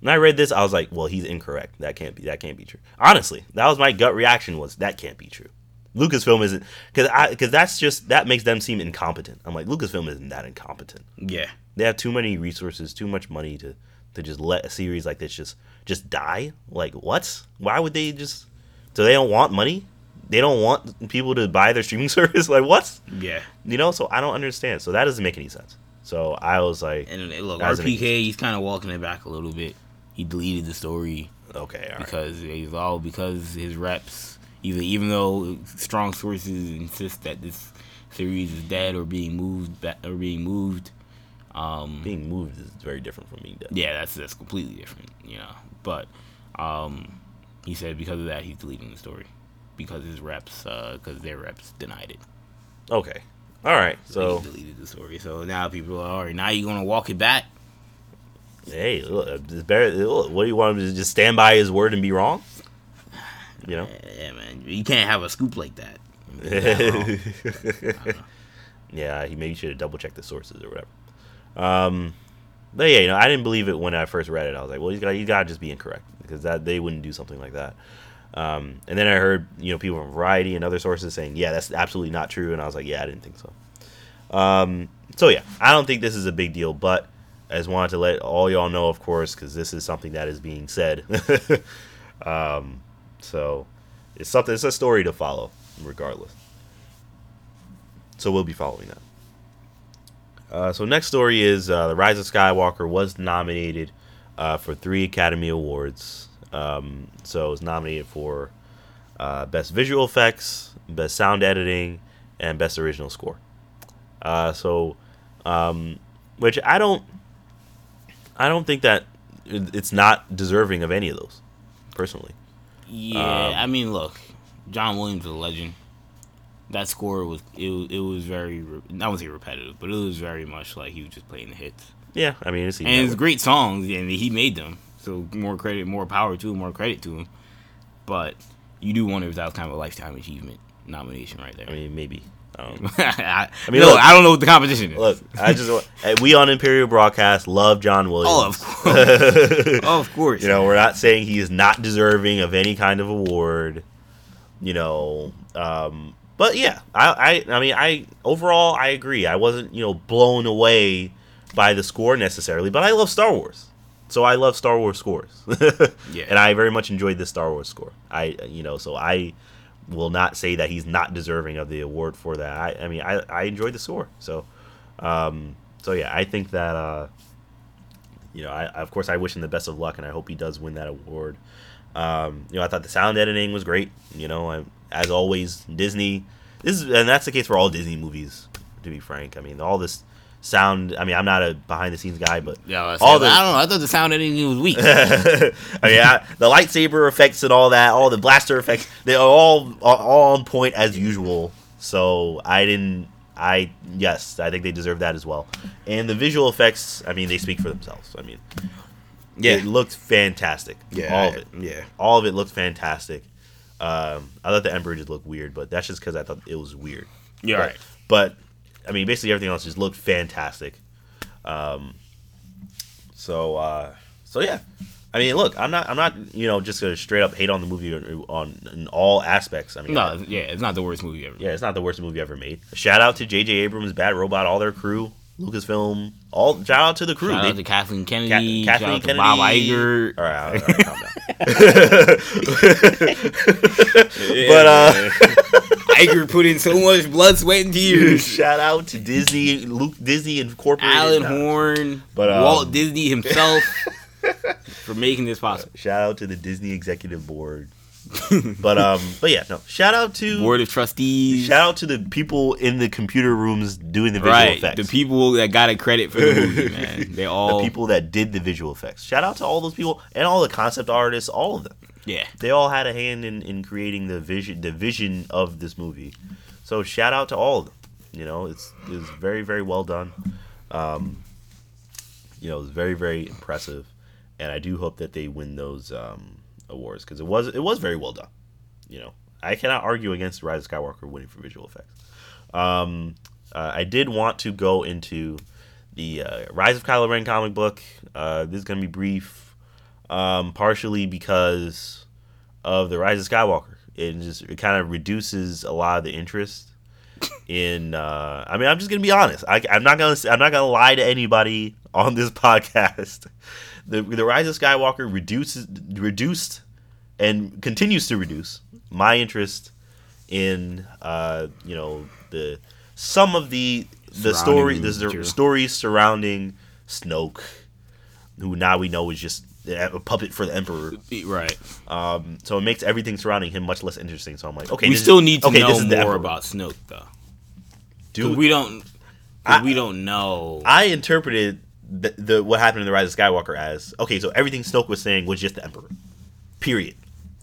When I read this, I was like, well, he's incorrect. That can't be. That can't be true. Honestly, that was my gut reaction. Was that can't be true? Lucasfilm isn't because I because that's just that makes them seem incompetent. I'm like Lucasfilm isn't that incompetent. Yeah. They have too many resources, too much money to to just let a series like this just just die. Like what? Why would they just? So they don't want money. They don't want people to buy their streaming service. Like what? Yeah. You know, so I don't understand. So that doesn't make any sense. So I was like, And look, RPK, he's kind of walking it back a little bit. He deleted the story okay, all right. because he's all because his reps. Either even though strong sources insist that this series is dead or being moved back or being moved. Um, being moved is very different from being dead. yeah, that's that's completely different, you know. But um, he said because of that he's deleting the story because his reps, because their reps denied it. Okay, all right. So So he deleted the story. So now people are all right. Now you're gonna walk it back. hey, look, it's better. look, What do you want him to just stand by his word and be wrong? You know. Yeah, man, you can't have a scoop like that. yeah, he maybe should have double checked the sources or whatever. Um, but yeah, you know, I didn't believe it when I first read it. I was like, well, he's got he's got to just be incorrect because that they wouldn't do something like that. Um, and then I heard you know people from Variety and other sources saying, yeah, that's absolutely not true, and I was like, yeah, I didn't think so. Um, so yeah, I don't think this is a big deal, but I just wanted to let all y'all know, of course, because this is something that is being said. um, so it's something. It's a story to follow, regardless. So we'll be following that. Uh, so next story is uh, the Rise of Skywalker was nominated uh, for three Academy Awards. Um, so it was nominated for uh, best visual effects, best sound editing, and best original score. Uh, so, um, which I don't, I don't think that it's not deserving of any of those, personally. Yeah, Um, I mean, look, John Williams is a legend. That score was it. was- It was very. I wouldn't say repetitive, but it was very much like he was just playing the hits. Yeah, I mean, it's And it's great songs, and he made them. So more credit, more power to him, more credit to him. But you do wonder if that was kind of a lifetime achievement nomination right there. I mean, maybe. I don't. I, I mean, look, look- I don't know what the competition is. Look, I just we on Imperial Broadcast love John Williams. oh, of course, of course. you know, we're not saying he is not deserving of any kind of award. You know, um, but yeah, I, I, I mean, I overall I agree. I wasn't you know blown away by the score necessarily, but I love Star Wars, so I love Star Wars scores. Yeah. and I very much enjoyed this Star Wars score. I, you know, so I will not say that he's not deserving of the award for that. I, I mean, I, I enjoyed the score, so, um, so yeah, I think that, uh, you know, I of course I wish him the best of luck, and I hope he does win that award. Um, you know, I thought the sound editing was great. You know, I, as always, Disney. This is, and that's the case for all Disney movies. To be frank, I mean, all this sound. I mean, I'm not a behind the scenes guy, but Yeah, I, all the- I don't know. I thought the sound editing was weak. I mean, I, the lightsaber effects and all that, all the blaster effects, they are all are all on point as usual. So I didn't. I yes, I think they deserve that as well. And the visual effects, I mean, they speak for themselves. I mean, yeah, it looked fantastic. Yeah, all of it. Yeah. All of it looked fantastic. Um, I thought the Emperor just looked weird, but that's just because I thought it was weird. Yeah, but, right. But I mean, basically everything else just looked fantastic. Um, So uh, so yeah. I mean, look, I'm not I'm not you know just gonna straight up hate on the movie on, on in all aspects. I mean, No, yeah, it's not the worst movie ever. yeah, it's not the worst movie ever made. Shout out to J.J. Abrams, Bad Robot, all their crew, Lucasfilm, all shout out to the crew. Shout They- out to Kathleen Ka- Kennedy. Kathleen shout out to Kennedy, Bob Iger. All right, all right, calm down. but uh, Iger put in so much blood, sweat, and tears. shout out to Disney, Luke Disney Incorporated, Alan. Horn, But, um, Walt Disney himself for making this possible. Shout out to the Disney Executive Board. but um, but yeah, no. Shout out to Board of Trustees. shout out to the people in the computer rooms doing the visual right, effects. the people that got a credit for the movie, man. They all, the people that did the visual effects. Shout out to all those people and all the concept artists, all of them. Yeah. They all had a hand in, in creating the vision the vision of this movie. So shout out to all of them. You know, it's it was very very well done. Um, you know, it was very very impressive, and I do hope that they win those um, awards because it was it was very well done. You know, I cannot argue against Rise of Skywalker winning for visual effects. Um, uh, I did want to go into the uh, Rise of Kylo Ren comic book. Uh, this is gonna be brief, um, partially because of the Rise of Skywalker. It just it kind of reduces a lot of the interest in. Uh, I mean, I'm just gonna be honest. I, I'm not gonna I'm not gonna lie to anybody on this podcast. The the Rise of Skywalker reduces reduced and continues to reduce my interest in uh, you know the some of the the story the, the stories surrounding Snoke, who now we know is just a puppet for the Emperor. Right. Um, so it makes everything surrounding him much less interesting. So I'm like, okay, we this is- still need to okay, know this is the more about Snoke, though. Dude, we don't. I- we don't know. I interpreted the, the what happened in the Rise of Skywalker as okay. So everything Snoke was saying was just the Emperor. Period.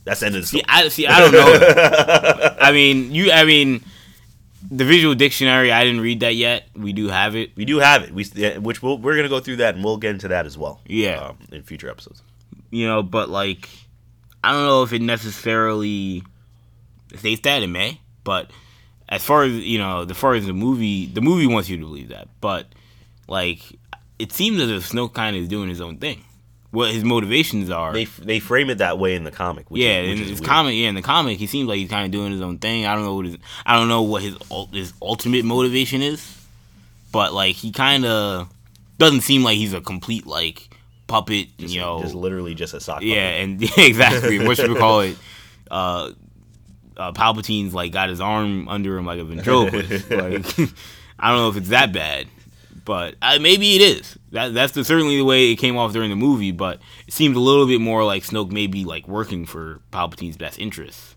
That's the end of the see, story. I see. I don't know. I mean, you. I mean, the visual dictionary. I didn't read that yet. We do have it. we do have it. We which we'll, we're gonna go through that and we'll get into that as well. Yeah. um, in future episodes. You know, but like, I don't know if it necessarily states that it may, but as far as you know, as far as the movie, the movie wants you to believe that, but like, it seems as if Snoke kind of is doing his own thing. What his motivations are. They they frame it that way in the comic. Which yeah, is, in his comic, yeah, in the comic, he seems like he's kind of doing his own thing. I don't know what his, I don't know what his his ultimate motivation is, but like he kind of doesn't seem like he's a complete like puppet, Just, you know. just literally just a sock. yeah, puppet. and exactly what should we call it? Uh, uh, Palpatine's like got his arm under him like a ventriloquist. like I don't know if it's that bad, but uh, maybe it is. That that's the, certainly the way it came off during the movie. But it seemed a little bit more like Snoke may be like working for Palpatine's best interests.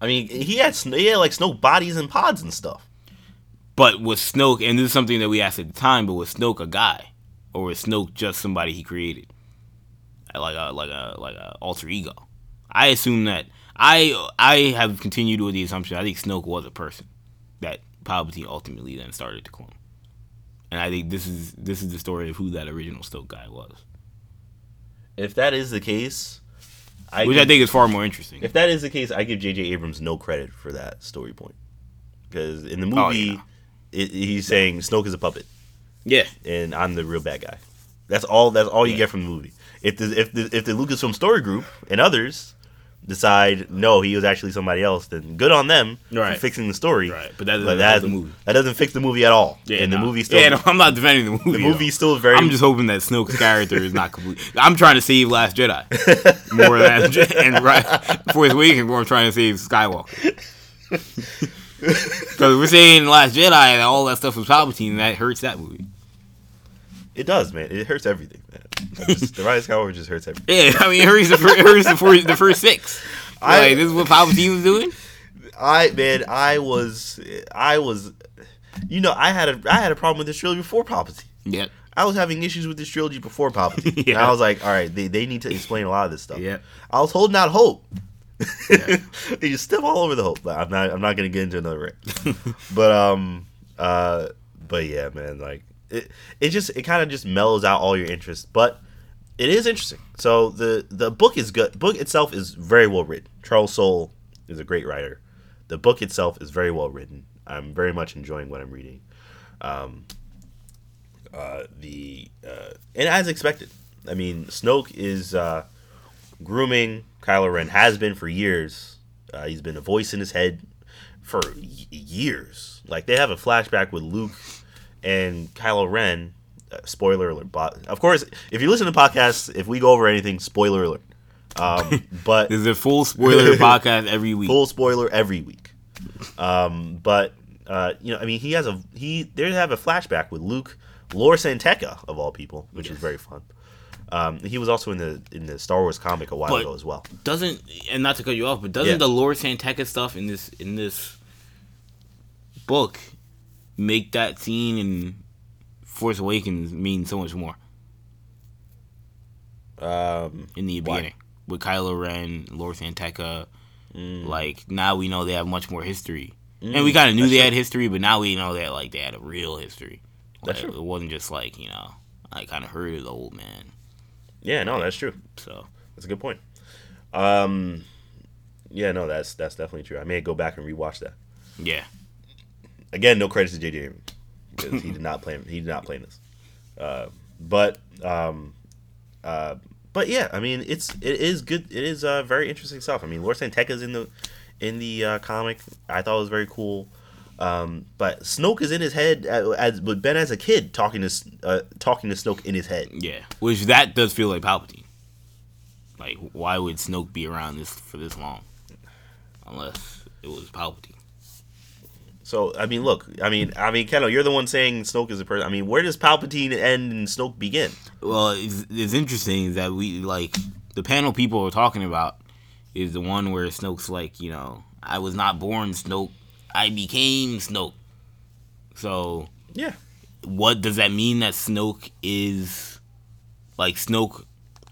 I mean, he had he had like Snoke bodies and pods and stuff. But was Snoke, and this is something that we asked at the time, but was Snoke a guy, or was Snoke just somebody he created, like a like a like a alter ego? I assume that I I have continued with the assumption I think Snoke was a person that Palpatine ultimately then started to clone, and I think this is this is the story of who that original Snoke guy was, If that is the case, I which give- I think is far more interesting. If that is the case, I give J.J. Abrams no credit for that story point because in the oh, movie, Oh, yeah. it, he's saying Snoke is a puppet yeah, and I'm the real bad guy. That's all. That's all you Yeah. get from the movie. If the if the if the Lucasfilm story group and others decide no, he was actually somebody else, then good on them Right. for fixing the story. right, but that doesn't But that the movie. that doesn't fix the movie at all. Yeah, and the movie still Yeah, no, I'm not defending the movie. the though. movie still very. I'm just hoping that Snoke's character is not complete. I'm trying to save Last Jedi more than and right Force Awakens. Where I'm trying to save Skywalker. Because we're saying Last Jedi and all that stuff was Palpatine, and that hurts that movie. it does, man. It hurts everything, just- the Rise of Skywalker just hurts everything. Yeah, I mean, it hurts the, fir- hurts the, first, the first six. I- like, this is what Palpatine was doing. I man, I was, I was, you know, I had a, I had a problem with this trilogy before Palpatine. Yeah. I was having issues with this trilogy before Palpatine. And Yeah. I was like, all right, they, they need to explain a lot of this stuff. Yeah. I was holding out hope. they just step all over the hope, but I'm not. I'm not gonna get into another rant. but um, uh, but yeah, man, like it. It just it kind of just mellows out all your interest, but it is interesting. So the the book is good. book itself is very well written. Charles Soule is a great writer. The book itself is very well written. I'm very much enjoying what I'm reading. Um, uh, the uh, and as expected. I mean, Snoke is uh, grooming Kylo Ren. Has been for years. Uh, he's been a voice in his head for y- years. Like they have a flashback with Luke and Kylo Ren. Uh, spoiler alert! But of course, if you listen to podcasts, if we go over anything, spoiler alert. Um, but There's a full spoiler podcast every week. full spoiler every week. Um, but uh, you know, I mean, he has a he. They have a flashback with Luke, Lor San Tekka of all people, which is very fun. Um, he was also in the in the Star Wars comic a while But- ago as well. doesn't and not to cut you off, but doesn't Yeah. the Lord Santeca stuff in this in this book make that scene in Force Awakens mean so much more Um, in the Why? beginning with Kylo Ren, Lord San Tekka? Mm. Like now we know they have much more history, and we kind of knew they true. had history, but now we know that like they had a real history. That's Like, true. It wasn't just like you know I kind of heard of the old man. yeah, no, that's true. So That's a good point. Um, yeah, no, that's that's definitely true. I may go back and rewatch that. yeah, Again, no credits to JJ because he did not play. He did not play in this. Uh, but um, uh, but yeah, I mean, it's it is good. It is uh, very interesting stuff. I mean, Lord San Tekka's in the in the uh, comic. I thought it was very cool. Um, but Snoke is in his head as but Ben as a kid talking to uh, talking to Snoke in his head. yeah, which that does feel like Palpatine. Like, why would Snoke be around this for this long? Unless it was Palpatine. So I mean, look, I mean, I mean, Kendall, you're the one saying Snoke is a person. I mean, where does Palpatine end and Snoke begin? Well, it's, it's interesting that we like the panel people are talking about is the one where Snoke's like, you know, I was not born Snoke, I became Snoke. So, Yeah, what does that mean that Snoke is like Snoke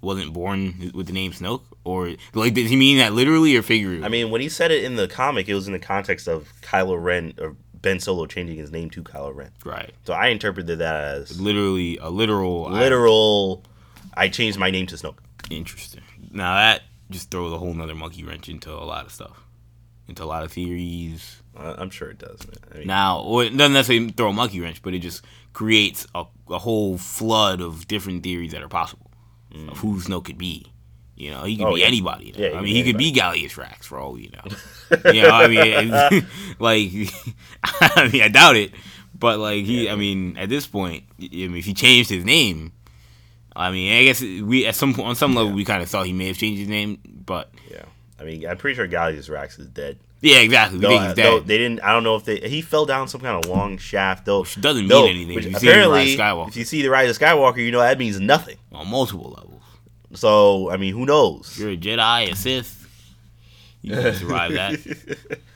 wasn't born with the name Snoke, or like does he mean that literally or figuratively? I mean, when he said it in the comic, it was in the context of Kylo Ren or Ben Solo changing his name to Kylo Ren. right, So I interpreted that as literally a literal literal. I changed my name to Snoke. Interesting. Now that just throws a whole nother monkey wrench into a lot of stuff, into a lot of theories. I'm sure it does, man. I mean, Now, or it doesn't necessarily throw a monkey wrench, but it just creates a, a whole flood of different theories that are possible of who Snoke could be. You know, he could Oh, be yeah. anybody. Yeah, I mean, he could be Gallius Rax for all we know. you know, I mean, like, I mean, I doubt it, but like, he, I mean, at this point, I mean, if he changed his name, I mean, I guess we at some point, on some level, we kind of thought he may have changed his name, but yeah. I mean, I'm pretty sure Gallius Rax is dead. yeah, exactly. Though, think he's though dead. they didn't. I don't know if they. He fell down some kind of long shaft, though. Which doesn't mean anything. which If you see the apparently, Rise of Skywalker. if you see the rise of Skywalker, you know that means nothing. on multiple levels. So I mean, who knows? You're a Jedi, a Sith, you can survive that.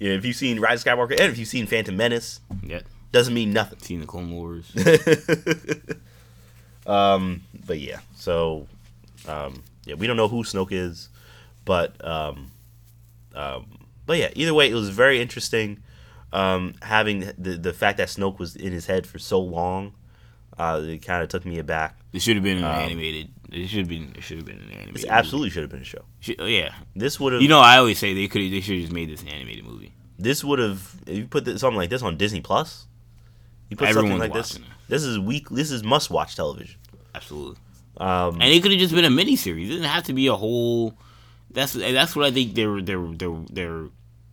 Yeah, if you've seen Rise of Skywalker and if you've seen Phantom Menace, Yeah, doesn't mean nothing. seen the Clone Wars. um, but yeah, so um, yeah, we don't know who Snoke is, but um, um, but yeah, either way, it was very interesting. Um, having the the fact that Snoke was in his head for so long, uh, it kind of took me aback. It should have been an Um, animated. It should have been. It should have been an animated. Movie. absolutely should have been a show. Should- oh, yeah. This would have. You know, I always say they could. They should have just made this an animated movie. this would have. If you put this, something like this on Disney Plus, you put something like this. it. This is week. This is must watch television. Absolutely. Um, And it could have just been a mini series. It didn't have to be a whole. That's and that's what I think they're they're they're they're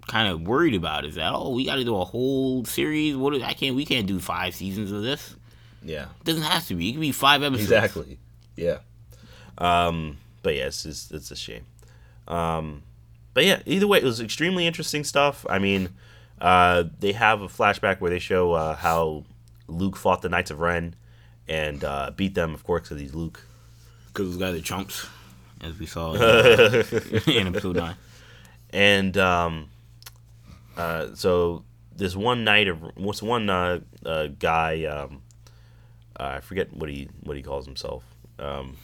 kind of worried about is that oh we got to do a whole series. What is- I can't we can't do five seasons of this. yeah. It doesn't have to be. It could be five episodes. Exactly. Yeah. Um, but yeah, it's just, it's a shame. Um, but yeah, either way, it was extremely interesting stuff. I mean, uh, they have a flashback where they show uh, how Luke fought the Knights of Ren and uh, beat them, of course, because he's Luke. because those guys are chumps, as we saw in, uh, in episode nine. and um, uh, so this one night of what's one uh, uh, guy um, uh, I forget what he what he calls himself. Um,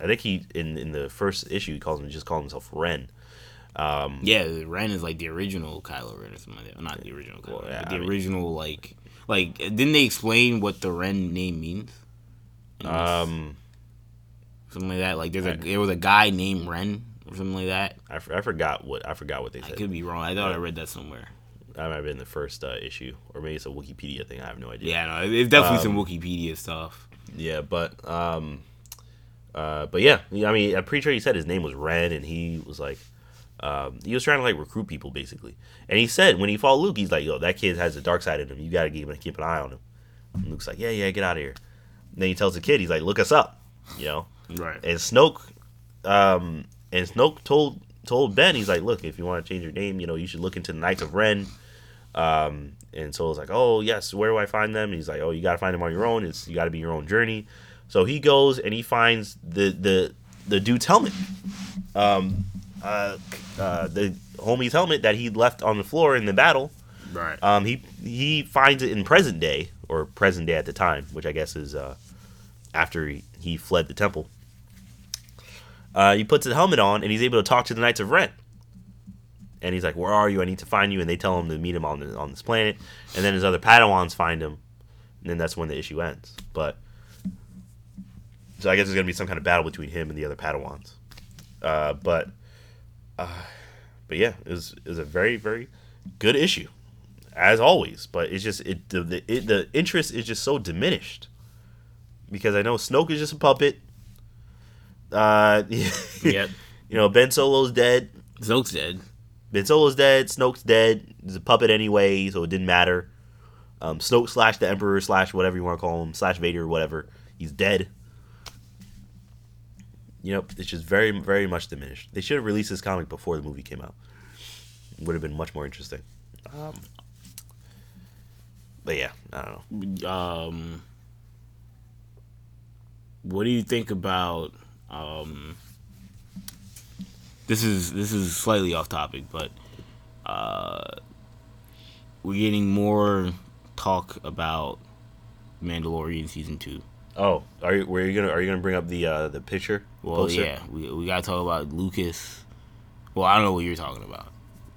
I think he in in the first issue he calls him just calls himself Ren. Um, Yeah, Ren is like the original Kylo Ren or something like that. Not the original Kylo Well, yeah, the I mean- original like like didn't they explain what the Ren name means? Um, something like that. Like there's a there was a guy named Ren or something like that. I, f- I forgot what I forgot what they said. I could be wrong. I thought I read that somewhere. That might have been the first uh, issue, or maybe it's a Wikipedia thing. I have no idea. Yeah, no, it's definitely some Um, Wikipedia stuff. Yeah, but um, uh, but yeah, I mean, I'm pretty sure he said his name was Ren, and he was like, um, he was trying to like recruit people basically. And he said when he fought Luke, he's like, yo, that kid has a dark side in him. You gotta keep keep an eye on him. And Luke's like, yeah, yeah, get out of here. And then he tells the kid, he's like, look us up, you know. Right. And Snoke, um, and Snoke told told Ben, he's like, look, if you want to change your name, you know, you should look into the Knights of Ren. Um, and so it's like, oh yes, where do I find them? And he's like, oh, you gotta find them on your own. It's you gotta be your own journey. So he goes and he finds the the the dude's helmet. Um, uh, uh, the homie's helmet that he left on the floor in the battle. Right. Um, he he finds it in present day or present day at the time, which I guess is uh, after he, he fled the temple. Uh, he puts the helmet on and he's able to talk to the Knights of Ren. And he's like, "Where are you? I need to find you." And they tell him to meet him on the, on this planet. And then his other Padawans find him, and then that's when the issue ends. But so I guess there's gonna be some kind of battle between him and the other Padawans. Uh, but uh, but yeah, it was it was a very very good issue as always. But it's just it the the, it, the interest is just so diminished because I know Snoke is just a puppet. Uh, Yep. you know Ben Solo's dead. Snoke's dead. Ben Solo's dead. Snoke's dead. He's a puppet anyway, so it didn't matter. Um, Snoke slash the Emperor slash whatever you want to call him slash Vader whatever. He's dead. You know, it's just very very much diminished. They should have released this comic before the movie came out. It would have been much more interesting. Um, but yeah, I don't know. Um, what do you think about? Um, this is this is slightly off topic, but uh, we're getting more talk about Mandalorian season two. Oh, are you? Were you gonna? Are you gonna bring up the uh, the picture? Well, poster? yeah, we we gotta talk about Lucas. Well, I don't know what you're talking about.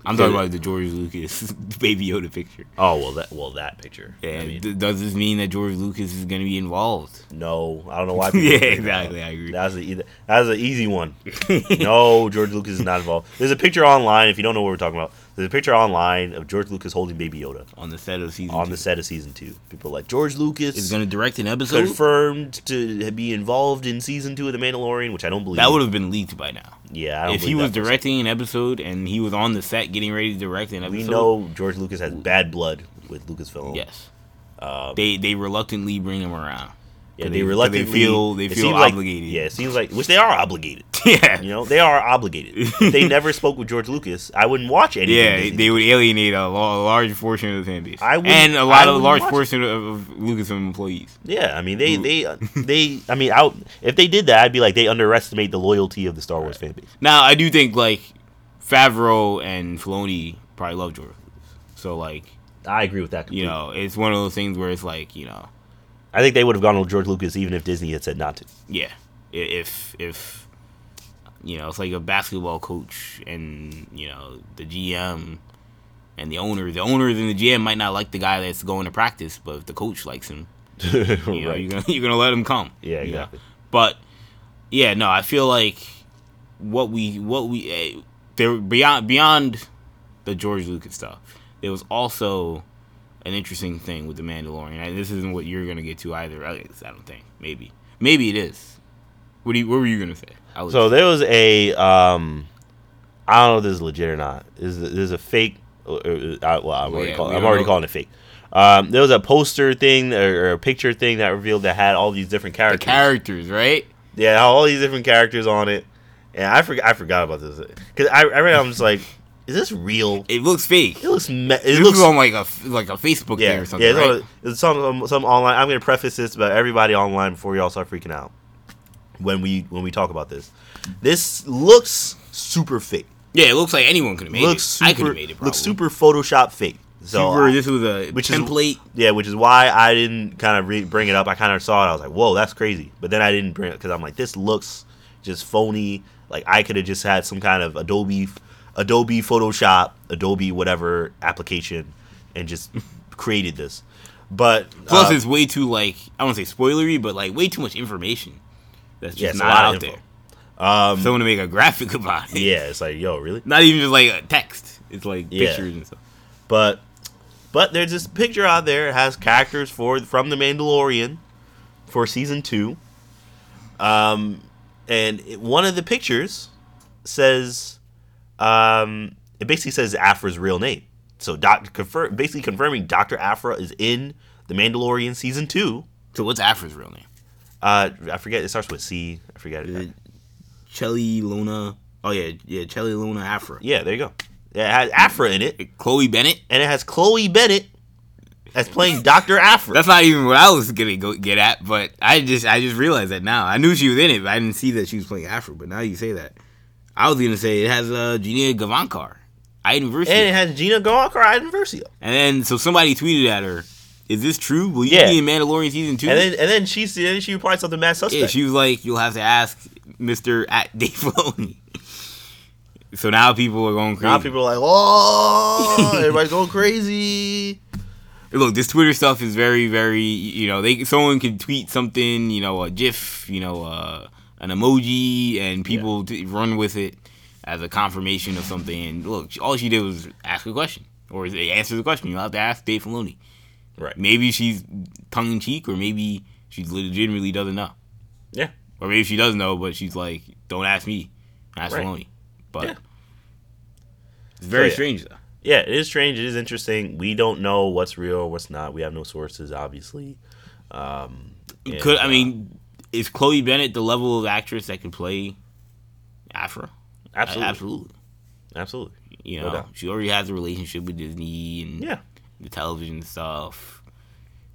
I'm talking about the George Lucas Baby Yoda picture. Oh well, that well that picture. Yeah, I mean, d- does this mean that George Lucas is gonna be involved? no, I don't know why. people yeah, bring that exactly. I agree. That's a that's an easy one. no, George Lucas is not involved. There's a picture online. If you don't know what we're talking about, there's a picture online of George Lucas holding Baby Yoda on the set of season on two. the set of season two. People are like George Lucas is gonna direct an episode. confirmed to be involved in season two of The Mandalorian, which I don't believe. That would have been leaked by now. yeah. I don't If he was directing an episode and he was on the set getting ready to direct an episode, we know George Lucas has bad blood with Lucasfilm. Yes, Um, they they reluctantly bring him around. Yeah, they, 'cause reluctantly they feel they feel seems like- obligated. yeah, it seems like which they are obligated. yeah, You know, they are obligated. if they never spoke with George Lucas, I wouldn't watch anything. yeah. Disney They would alienate a, large portion of the fan base, I wouldn't- and a lot of large watch it. portion of, Lucasfilm employees. Yeah, I mean they they they I mean out if they did that I'd be like they underestimate the loyalty of the Star Wars fan base. Now I do think like Favreau and Filoni probably love George. Lucas. So like I agree with that. you know, it's one of those things where it's like you know, I think they would have gone with George Lucas even if Disney had said not to. yeah, if if you know, it's like a basketball coach and you know the GM and the owner. The owners and the GM might not like the guy that's going to practice, but if the coach likes him, you know, right. you're gonna you're gonna let him come. Yeah, you know? exactly. But yeah, no, I feel like what we what we eh, there beyond beyond the George Lucas stuff. There was also an interesting thing with the Mandalorian. And this isn't what you're gonna get to either. I guess- I don't think. Maybe. Maybe it is. What do you, What were you gonna say? I So there was a um I don't know if this is legit or not. Is there's a fake uh, I, well, I'm already, yeah, call, I'm already calling it fake. Um, there was a poster thing or, or a picture thing that revealed that had all these different the characters. characters, right? Yeah, all these different characters on it, and I forgot. I forgot about this because I, I read. I'm just like, is this real? It looks fake. It looks. Me- it This looks. on like a like a Facebook yeah, thing or something, yeah. Right? it's some um, some online. I'm gonna preface this about everybody online before y'all start freaking out when we when we talk about this. This looks super fake. yeah, it looks like anyone could have made looks it. I could super. have made it. Probably. Looks super Photoshop fake. So Super- I- this was a which is- template. yeah, which is why I didn't kind of re- bring it up. I kind of saw it. I was like, "Whoa, that's crazy!" But then I didn't bring it because I'm like, "This looks just phony." Like I could have just had some kind of Adobe, Adobe Photoshop, Adobe whatever application, and just created this. But Plus, uh, it's way too like I don't want to say spoilery, but like way too much information that's just a not out there. um, Someone to make a graphic about it. yeah, it's like, yo, really? Not even just like a text. It's like Yeah. pictures and stuff. But but there's this picture out there. It has characters for from the Mandalorian for season two. Um, and it, one of the pictures says, um, it basically says Aphra's real name. So doc, confirm, basically confirming Doctor Aphra is in the Mandalorian season two. So what's Aphra's real name? Uh, I forget. It starts with C. I forget it. Chelli Lona. Oh yeah, yeah, Chelli Lona Aphra. Yeah, there you go. It has Aphra in it, Chloe Bennet. and it has Chloe Bennet as playing Doctor Aphra. That's not even what I was gonna go get at, but I just I just realized that now. I knew she was in it, but I didn't see that she was playing Aphra. But now you say that, I was gonna say it has uh, Gina Gavankar, Iden Versio. and it has Gina Gawker Iden Versio. And then so somebody tweeted at her, "Is this true? Will you Yeah. be in Mandalorian season two? And then and then she then she replied something mad suspect. yeah, she was like, "You'll have to ask Mister at Dave Filoni." so now people are going crazy. now people are like, "Oh, everybody's going crazy." Look, this Twitter stuff is very, very. You know, they someone can tweet something, you know, a GIF, you know, uh, an emoji, and people t- run with it as a confirmation of something. And look, all she did was ask a question, or answer the question. You have to ask Dave Filoni. Right. Maybe she's tongue in cheek, or maybe she legitimately doesn't know. Yeah. Or maybe she does know, but she's like, "Don't ask me, ask Right. Filoni." But Yeah. it's very yeah. strange, though. Yeah, it is strange. It is interesting. We don't know what's real, what's not. We have no sources, obviously. Um, and, Could I uh, mean, is Chloe Bennet the level of actress that can play Aphra? absolutely, absolutely. absolutely. You know, doubt. she already has a relationship with Disney and Yeah, the television stuff.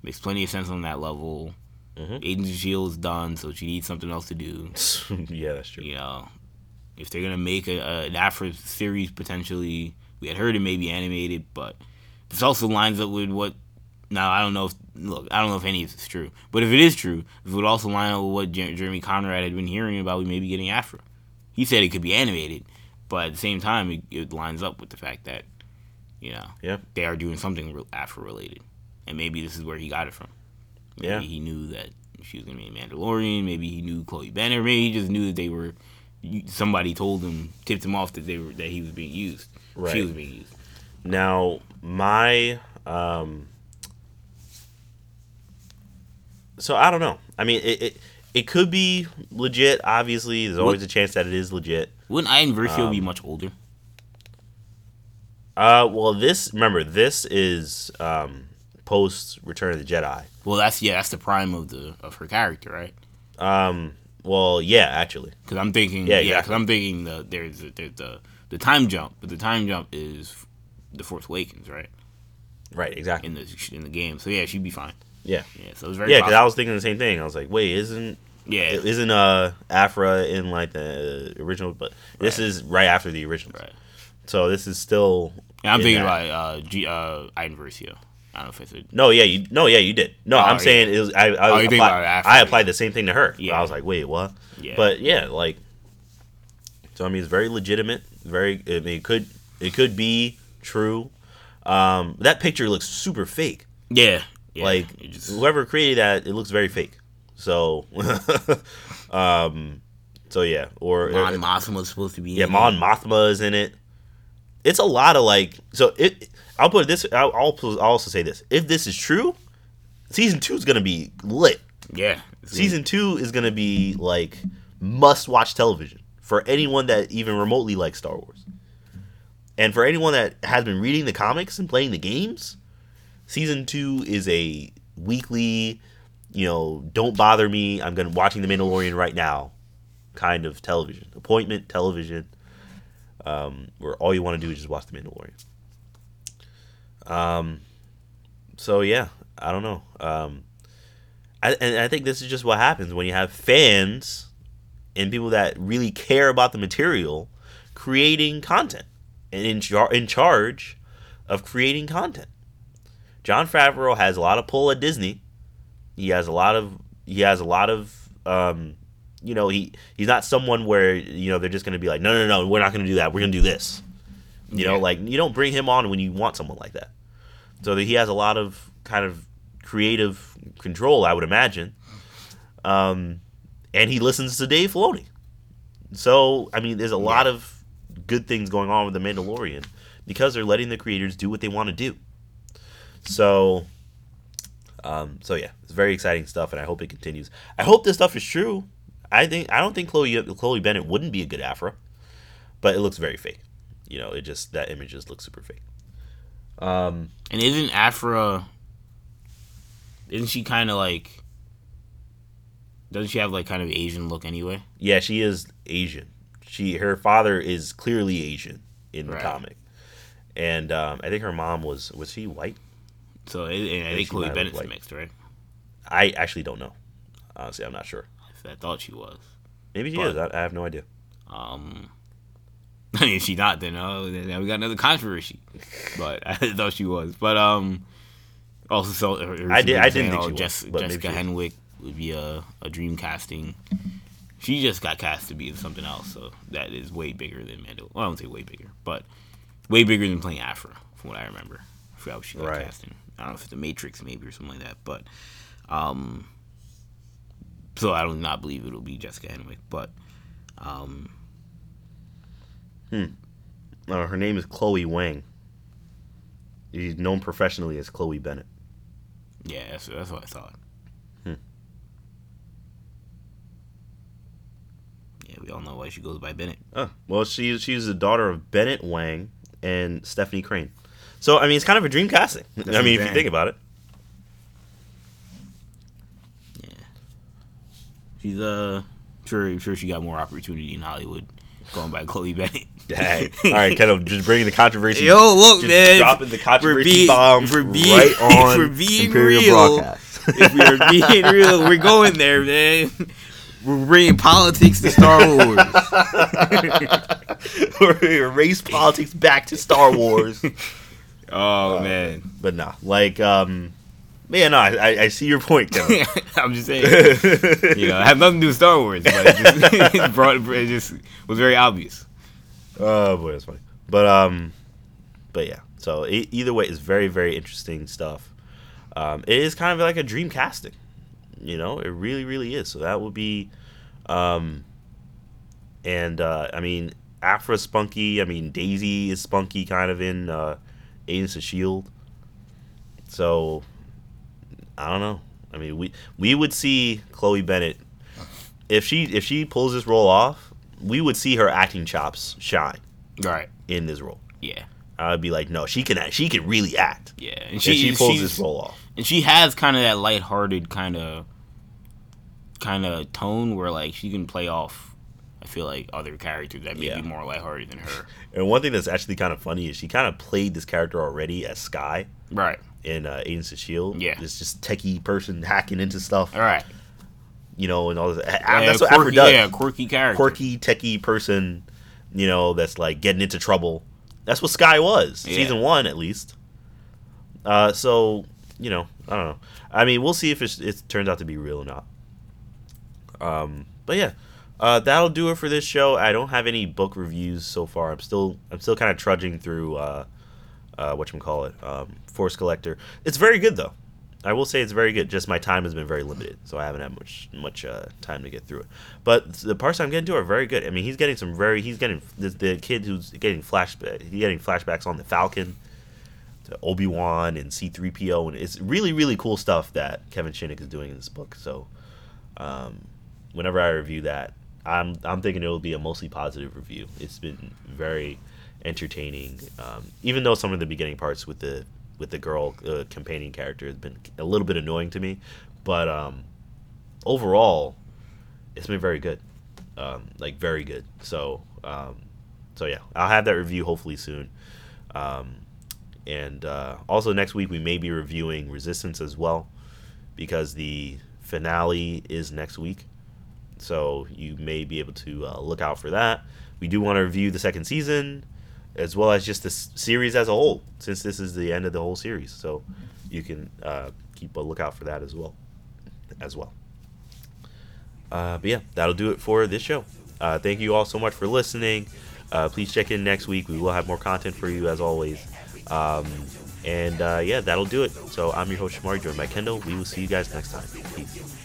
Makes plenty of sense on that level. Mhm. Agents of Shield is done, so she needs something else to do. yeah, that's true. You know, if they're gonna make a, a, an Aphra series potentially, we had heard it may be animated, but this also lines up with what. Now I don't know if look, I don't know if any of this is true, but if it is true, it would also line up with what Jer- Jeremy Conrad had been hearing about. We may be getting Aphra. He said it could be animated, but at the same time, it, it lines up with the fact that you know Yeah. they are doing something re- Aphra related, and maybe this is where he got it from. Maybe Yeah. he knew that she was gonna be a Mandalorian. Maybe he knew Chloe Bennet. Or maybe he just knew that they were. Somebody told him, tipped him off that they were that he was being used. She was being used. Now, my um, so I don't know. I mean, it, it it could be legit. Obviously, there's always a chance that it is legit. Wouldn't Iden Versio be Um, much older? Uh, well, this remember this is um post Return of the Jedi. Well, that's yeah, that's the prime of the of her character, right? Um, well, yeah, actually, Because I'm thinking, Yeah, yeah, because exactly. I'm thinking the there's there's the the time jump, but the time jump is the Force Awakens, right? right, exactly. In the in the game, so yeah, she'd be fine. Yeah, Yeah, so it's very yeah, because I was thinking the same thing. I was like, wait, isn't yeah, isn't uh Aphra in like the original? But this Right. is right after the original. right. So this is still. I'm in thinking that. about uh, G, uh, Iden Versio. I don't know if it's a No, yeah, you no, yeah, you did. No, Oh, I'm yeah. saying it was. I, I, Oh, applied, it after, I yeah. the same thing to her. Yeah. I was like, wait, what? yeah. But yeah, like. So I mean, it's very legitimate. Very. I mean, it could it could be true. Um, that picture looks super fake. yeah, yeah, like just- whoever created that, it looks very fake. So, um, so yeah, or Mon Mothma's supposed to be. yeah, in Mon it. Mothma is in it. It's a lot of like. So it. I'll put this. I'll, I'll I'll also say this. If this is true, season two is gonna be lit. Yeah, Season two is gonna be like must watch television for anyone that even remotely likes Star Wars, and for anyone that has been reading the comics and playing the games. Season two is a weekly, you know, don't bother me. I'm gonna watching The Mandalorian right now, kind of television appointment television, um, where all you want to do is just watch The Mandalorian. Um, so yeah, I don't know. Um, I, and I think this is just what happens when you have fans and people that really care about the material creating content and in, char- in charge of creating content. Jon Favreau has a lot of pull at Disney. He has a lot of he has a lot of um, you know he he's not someone where you know they're just going to be like no no no we're not going to do that we're going to do this. You know like you don't bring him on when you want someone like that. So that he has a lot of kind of creative control, I would imagine. Um, and he listens to Dave Filoni. So I mean, there's a lot of good things going on with the Mandalorian. because they're letting the creators do what they want to do. So, um, so yeah, it's very exciting stuff, and I hope it continues. I hope this stuff is true. I think I don't think Chloe Chloe Bennet wouldn't be a good Aphra, but it looks very fake. You know, it just that image just looks super fake. Um, and isn't Aphra? Isn't she kind of like? Doesn't she have like kind of Asian look anyway? Yeah, she is Asian. She her father is clearly Asian in the right. comic, and um, I think her mom was was she white? So I, I think Chloe Bennet's mixed, right? I actually don't know. Honestly, I'm not sure. I thought she was. Maybe she but, is. I, I, have no idea. Um, I mean, if she not, then oh, then we got another controversy. But I thought she was. But um, also so I did. I didn't think oh, she Jess, was. Jessica Henwick would be a a dream casting. She just got cast to be something else, so that is way bigger than Mandel. Well, I don't say way bigger, but way bigger than playing Aphra, from what I remember. I forgot what she got right. cast in. I don't know if it's the Matrix maybe or something like that, but um, so I do not believe it'll be Jessica Henwick, but um, hmm. Uh, her name is Chloe Wang. She's known professionally as Chloe Bennet. Yeah, that's, that's what I thought. Hmm. Yeah, we all know why she goes by Bennet. Oh, well, she's she's the daughter of Bennet Wang and Stephanie Crane. So I mean, it's kind of a dream casting. That's I mean, if you think about it. Yeah. She's uh sure sure she got more opportunity in Hollywood going by Chloe Bennet. Dang. All right, kind of just bringing the controversy. Yo, look, man, dropping the controversy be, bomb for being, right on for being Imperial real. Broadcast. if we're being real, we're going there, man. We're bringing politics to Star Wars. we're race politics back to Star Wars. Oh uh, man, but nah, like um, man, no, I, I see your point, Kevin. I'm just saying, you know, I have nothing to do with Star Wars, but it just, it brought, it just was very obvious. Oh boy, that's funny. But um, but yeah. So it, either way, it's very very interesting stuff. Um, it is kind of like a dream casting, you know. It really really is. So that would be, um, and uh, I mean, Aphra spunky. I mean, Daisy is spunky, kind of in uh, Agents of Shield. So I don't know. I mean, we we would see Chloe Bennet if she if she pulls this role off, we would see her acting chops shine. Right. In this role. Yeah. I'd be like, no, she can act. She can really act. Yeah, and she, she pulls this role off. And she has kind of that lighthearted kind of kind of tone where like she can play off I feel like other characters that may yeah. be more lighthearted than her. And one thing that's actually kind of funny is she kind of played this character already as Skye, Right. In uh, Agents of Shield. Yeah. This just techie person hacking into stuff. All right. You know, and all this. Yeah, that's what quirky, does. Yeah, quirky character. Quirky, techie person. You know, that's like getting into trouble. That's what Skye was. Yeah. Season one, at least. Uh, so you know, I don't know. I mean, we'll see if it turns out to be real or not. Um, but yeah uh, that'll do it for this show. I don't have any book reviews so far. I'm still I'm still kind of trudging through uh, uh, what you call it, um, Force Collector. It's very good though. I will say it's very good. Just my time has been very limited, so I haven't had much much uh, time to get through it. But the parts I'm getting to are very good. I mean, he's getting some very he's getting the, the kid who's getting flashback he's getting flashbacks on the Falcon, to Obi Wan and C-3PO, and it's really really cool stuff that Kevin Shinick is doing in this book. So, um, whenever I review that, I'm I'm thinking it will be a mostly positive review. It's been very entertaining, um, even though some of the beginning parts with the with the girl uh, companion character has been a little bit annoying to me, but um, overall, it's been very good, um, like very good. So um, so yeah, I'll have that review hopefully soon. Um, and uh, also next week we may be reviewing Resistance as well, because the finale is next week so you may be able to uh, look out for that. We do want to review the second season as well as just the series as a whole, since this is the end of the whole series. So you can uh, keep a lookout for that as well. As well. Uh, but yeah, that'll do it for this show. Uh, thank you all so much for listening. Uh, please check in next week. We will have more content for you as always. Um, and uh, yeah, that'll do it. So I'm your host Shamari, joined by Kendall. We will see you guys next time. Peace.